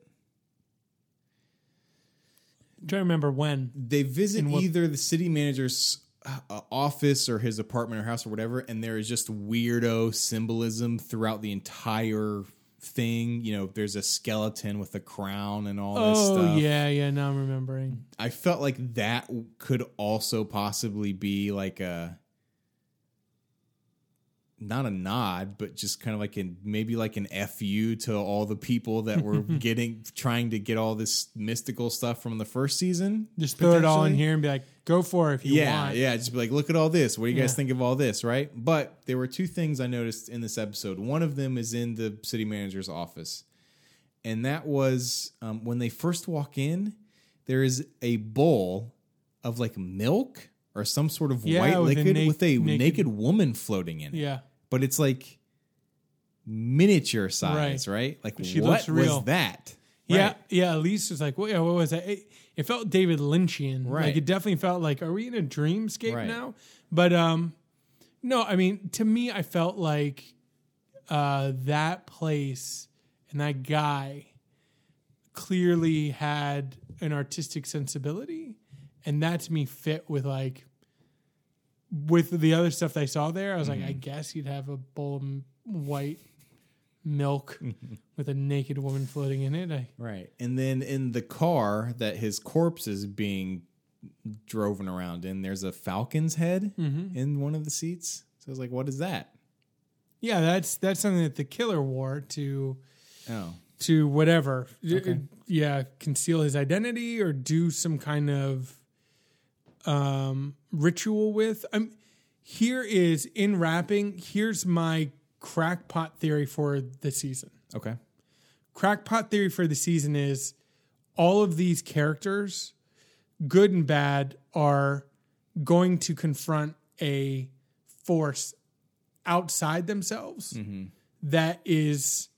I'm trying to remember when. They visit what- either the city manager's uh, office or his apartment or house or whatever, and there is just weirdo symbolism throughout the entire thing. You know, there's a skeleton with a crown and all this Oh stuff. yeah, yeah. Now I'm remembering. I felt like that could also possibly be like a not a nod, but just kind of like an maybe like an fu to all the people that were <laughs> getting trying to get all this mystical stuff from the first season. Just throw it all in here and be like, go for it if you Yeah, want. yeah. Yeah. Just be like, look at all this. What do you guys think of all this? Right. But there were two things I noticed in this episode. One of them is in the city manager's office, and that was um, when they first walk in. There is a bowl of like milk or some sort of Yeah, white with a liquid na- with a naked- naked, woman floating in it. Yeah. But it's like miniature size, right? Like She what was that? Yeah, Right. yeah. Elise was like, "What? yeah, what was that?" It, it felt David Lynchian. Right. Like it definitely felt like, "Are we in a dreamscape Right. now?" But um, no. I mean, to me, I felt like uh, that place and that guy clearly had an artistic sensibility, and that to me fit with like with the other stuff I saw there. I was like, I guess you'd have a bowl of white milk <laughs> with a naked woman floating in it. I, Right. And then in the car that his corpse is being driven around in, there's a falcon's head Mm-hmm. in one of the seats. So I was like, what is that? yeah, that's that's something that the killer wore to Oh. to whatever. Okay. Yeah, conceal his identity or do some kind of um, ritual with. Um, here is in wrapping. Here's my crackpot theory for the season. Okay. crackpot theory for the season is all of these characters, good and bad, are going to confront a force outside themselves that is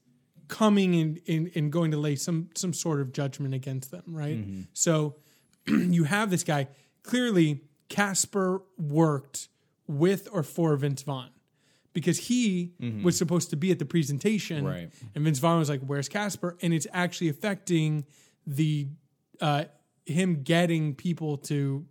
coming and, and, and going to lay some some sort of judgment against them, right? So <clears throat> you have this guy. Clearly, Caspere worked with or for Vince Vaughn because he was supposed to be at the presentation, Right. And Vince Vaughn was like, "Where's Caspere?" And it's actually affecting the uh, him getting people to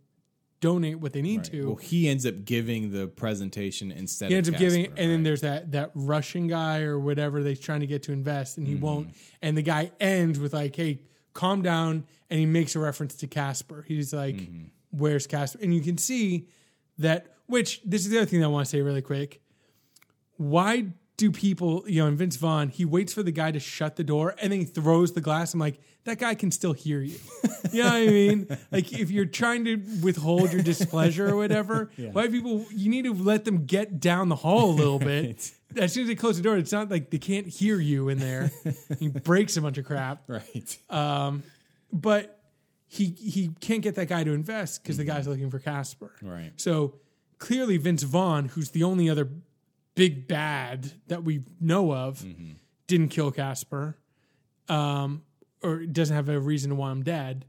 donate what they need to. Well, he ends up giving the presentation instead he of ends up giving, Caspere, and then there's that that Russian guy or whatever they're trying to get to invest, and he Mm-hmm. won't. And the guy ends with like, "Hey, calm down," and he makes a reference to Caspere. He's like, Mm-hmm. "Where's Caspere?" And you can see that. Which this is the other thing I want to say really quick. Why do people, you know, in Vince Vaughn, he waits for the guy to shut the door and then he throws the glass. I'm like, that guy can still hear you. <laughs> you know what I mean? Like if you're trying to withhold your displeasure or whatever, <laughs> why people you need to let them get down the hall a little bit. <laughs> As soon as they close the door, it's not like they can't hear you in there. he breaks a bunch of crap. right. Um, but he he can't get that guy to invest because the guy's looking for Caspere. Right. So clearly Vince Vaughn, who's the only other big bad that we know of, didn't kill Caspere, um, or doesn't have a reason why I'm dead.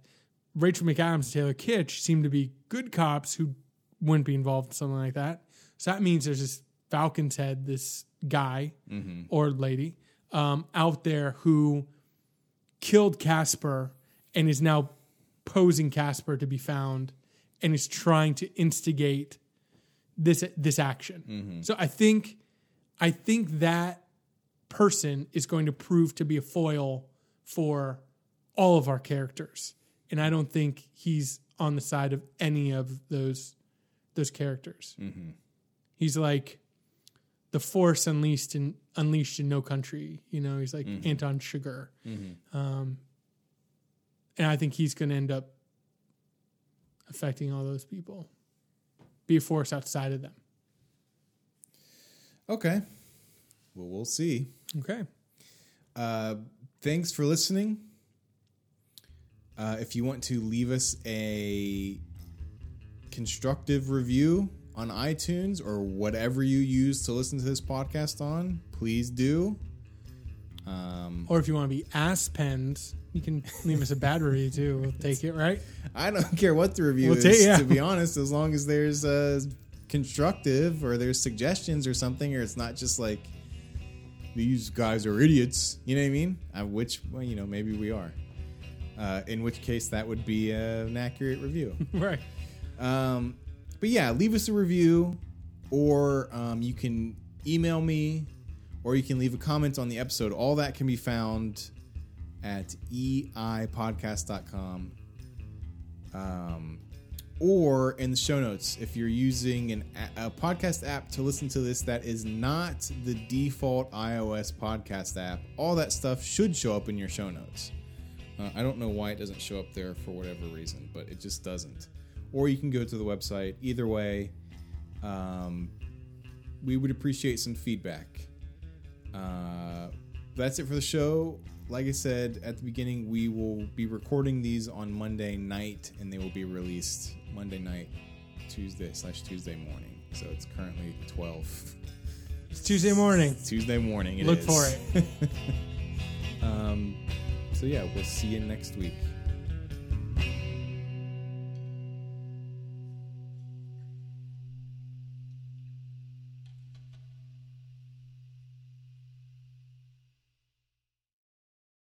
Rachel McAdams and Taylor Kitsch seem to be good cops who wouldn't be involved in something like that. So that means there's this Falcon's head, this guy or lady um, out there who killed Caspere and is now posing Caspere to be found and is trying to instigate this this action. Mm-hmm. So I think I think that person is going to prove to be a foil for all of our characters. And I don't think he's on the side of any of those those characters. Mm-hmm. He's like the force unleashed in unleashed in no country. You know, he's like mm-hmm. Anton Chigurh. Um, and I think he's going to end up affecting all those people. Be a force outside of them. Okay. Well, we'll see. Okay. Uh, thanks for listening. Uh, if you want to leave us a constructive review on iTunes or whatever you use to listen to this podcast on, please do. Um, Or if you want to be ass pens, you can leave us a bad review too. We'll <laughs> take it, right? I don't care what the review We'll is, take- yeah. to be honest, as long as there's uh, constructive or there's suggestions or something, or it's not just like these guys are idiots. You know what I mean? Uh, which, well, you know, maybe we are. Uh, in which case, that would be uh, an accurate review. <laughs> right. Um, but yeah, leave us a review, or um, you can email me, or you can leave a comment on the episode. All that can be found at eipodcast.com um, or in the show notes. If you're using an, a a podcast app to listen to this that is not the default iOS podcast app, all that stuff should show up in your show notes. Uh, I don't know why it doesn't show up there for whatever reason, but it just doesn't. Or you can go to the website. Either way, um, we would appreciate some feedback. Uh, that's it for the show. Like I said at the beginning, we will be recording these on Monday night, and they will be released Monday night, Tuesday slash Tuesday morning. So it's currently twelve. It's Tuesday morning. Tuesday morning. it Look is. for it. <laughs> um, so yeah, we'll see you next week.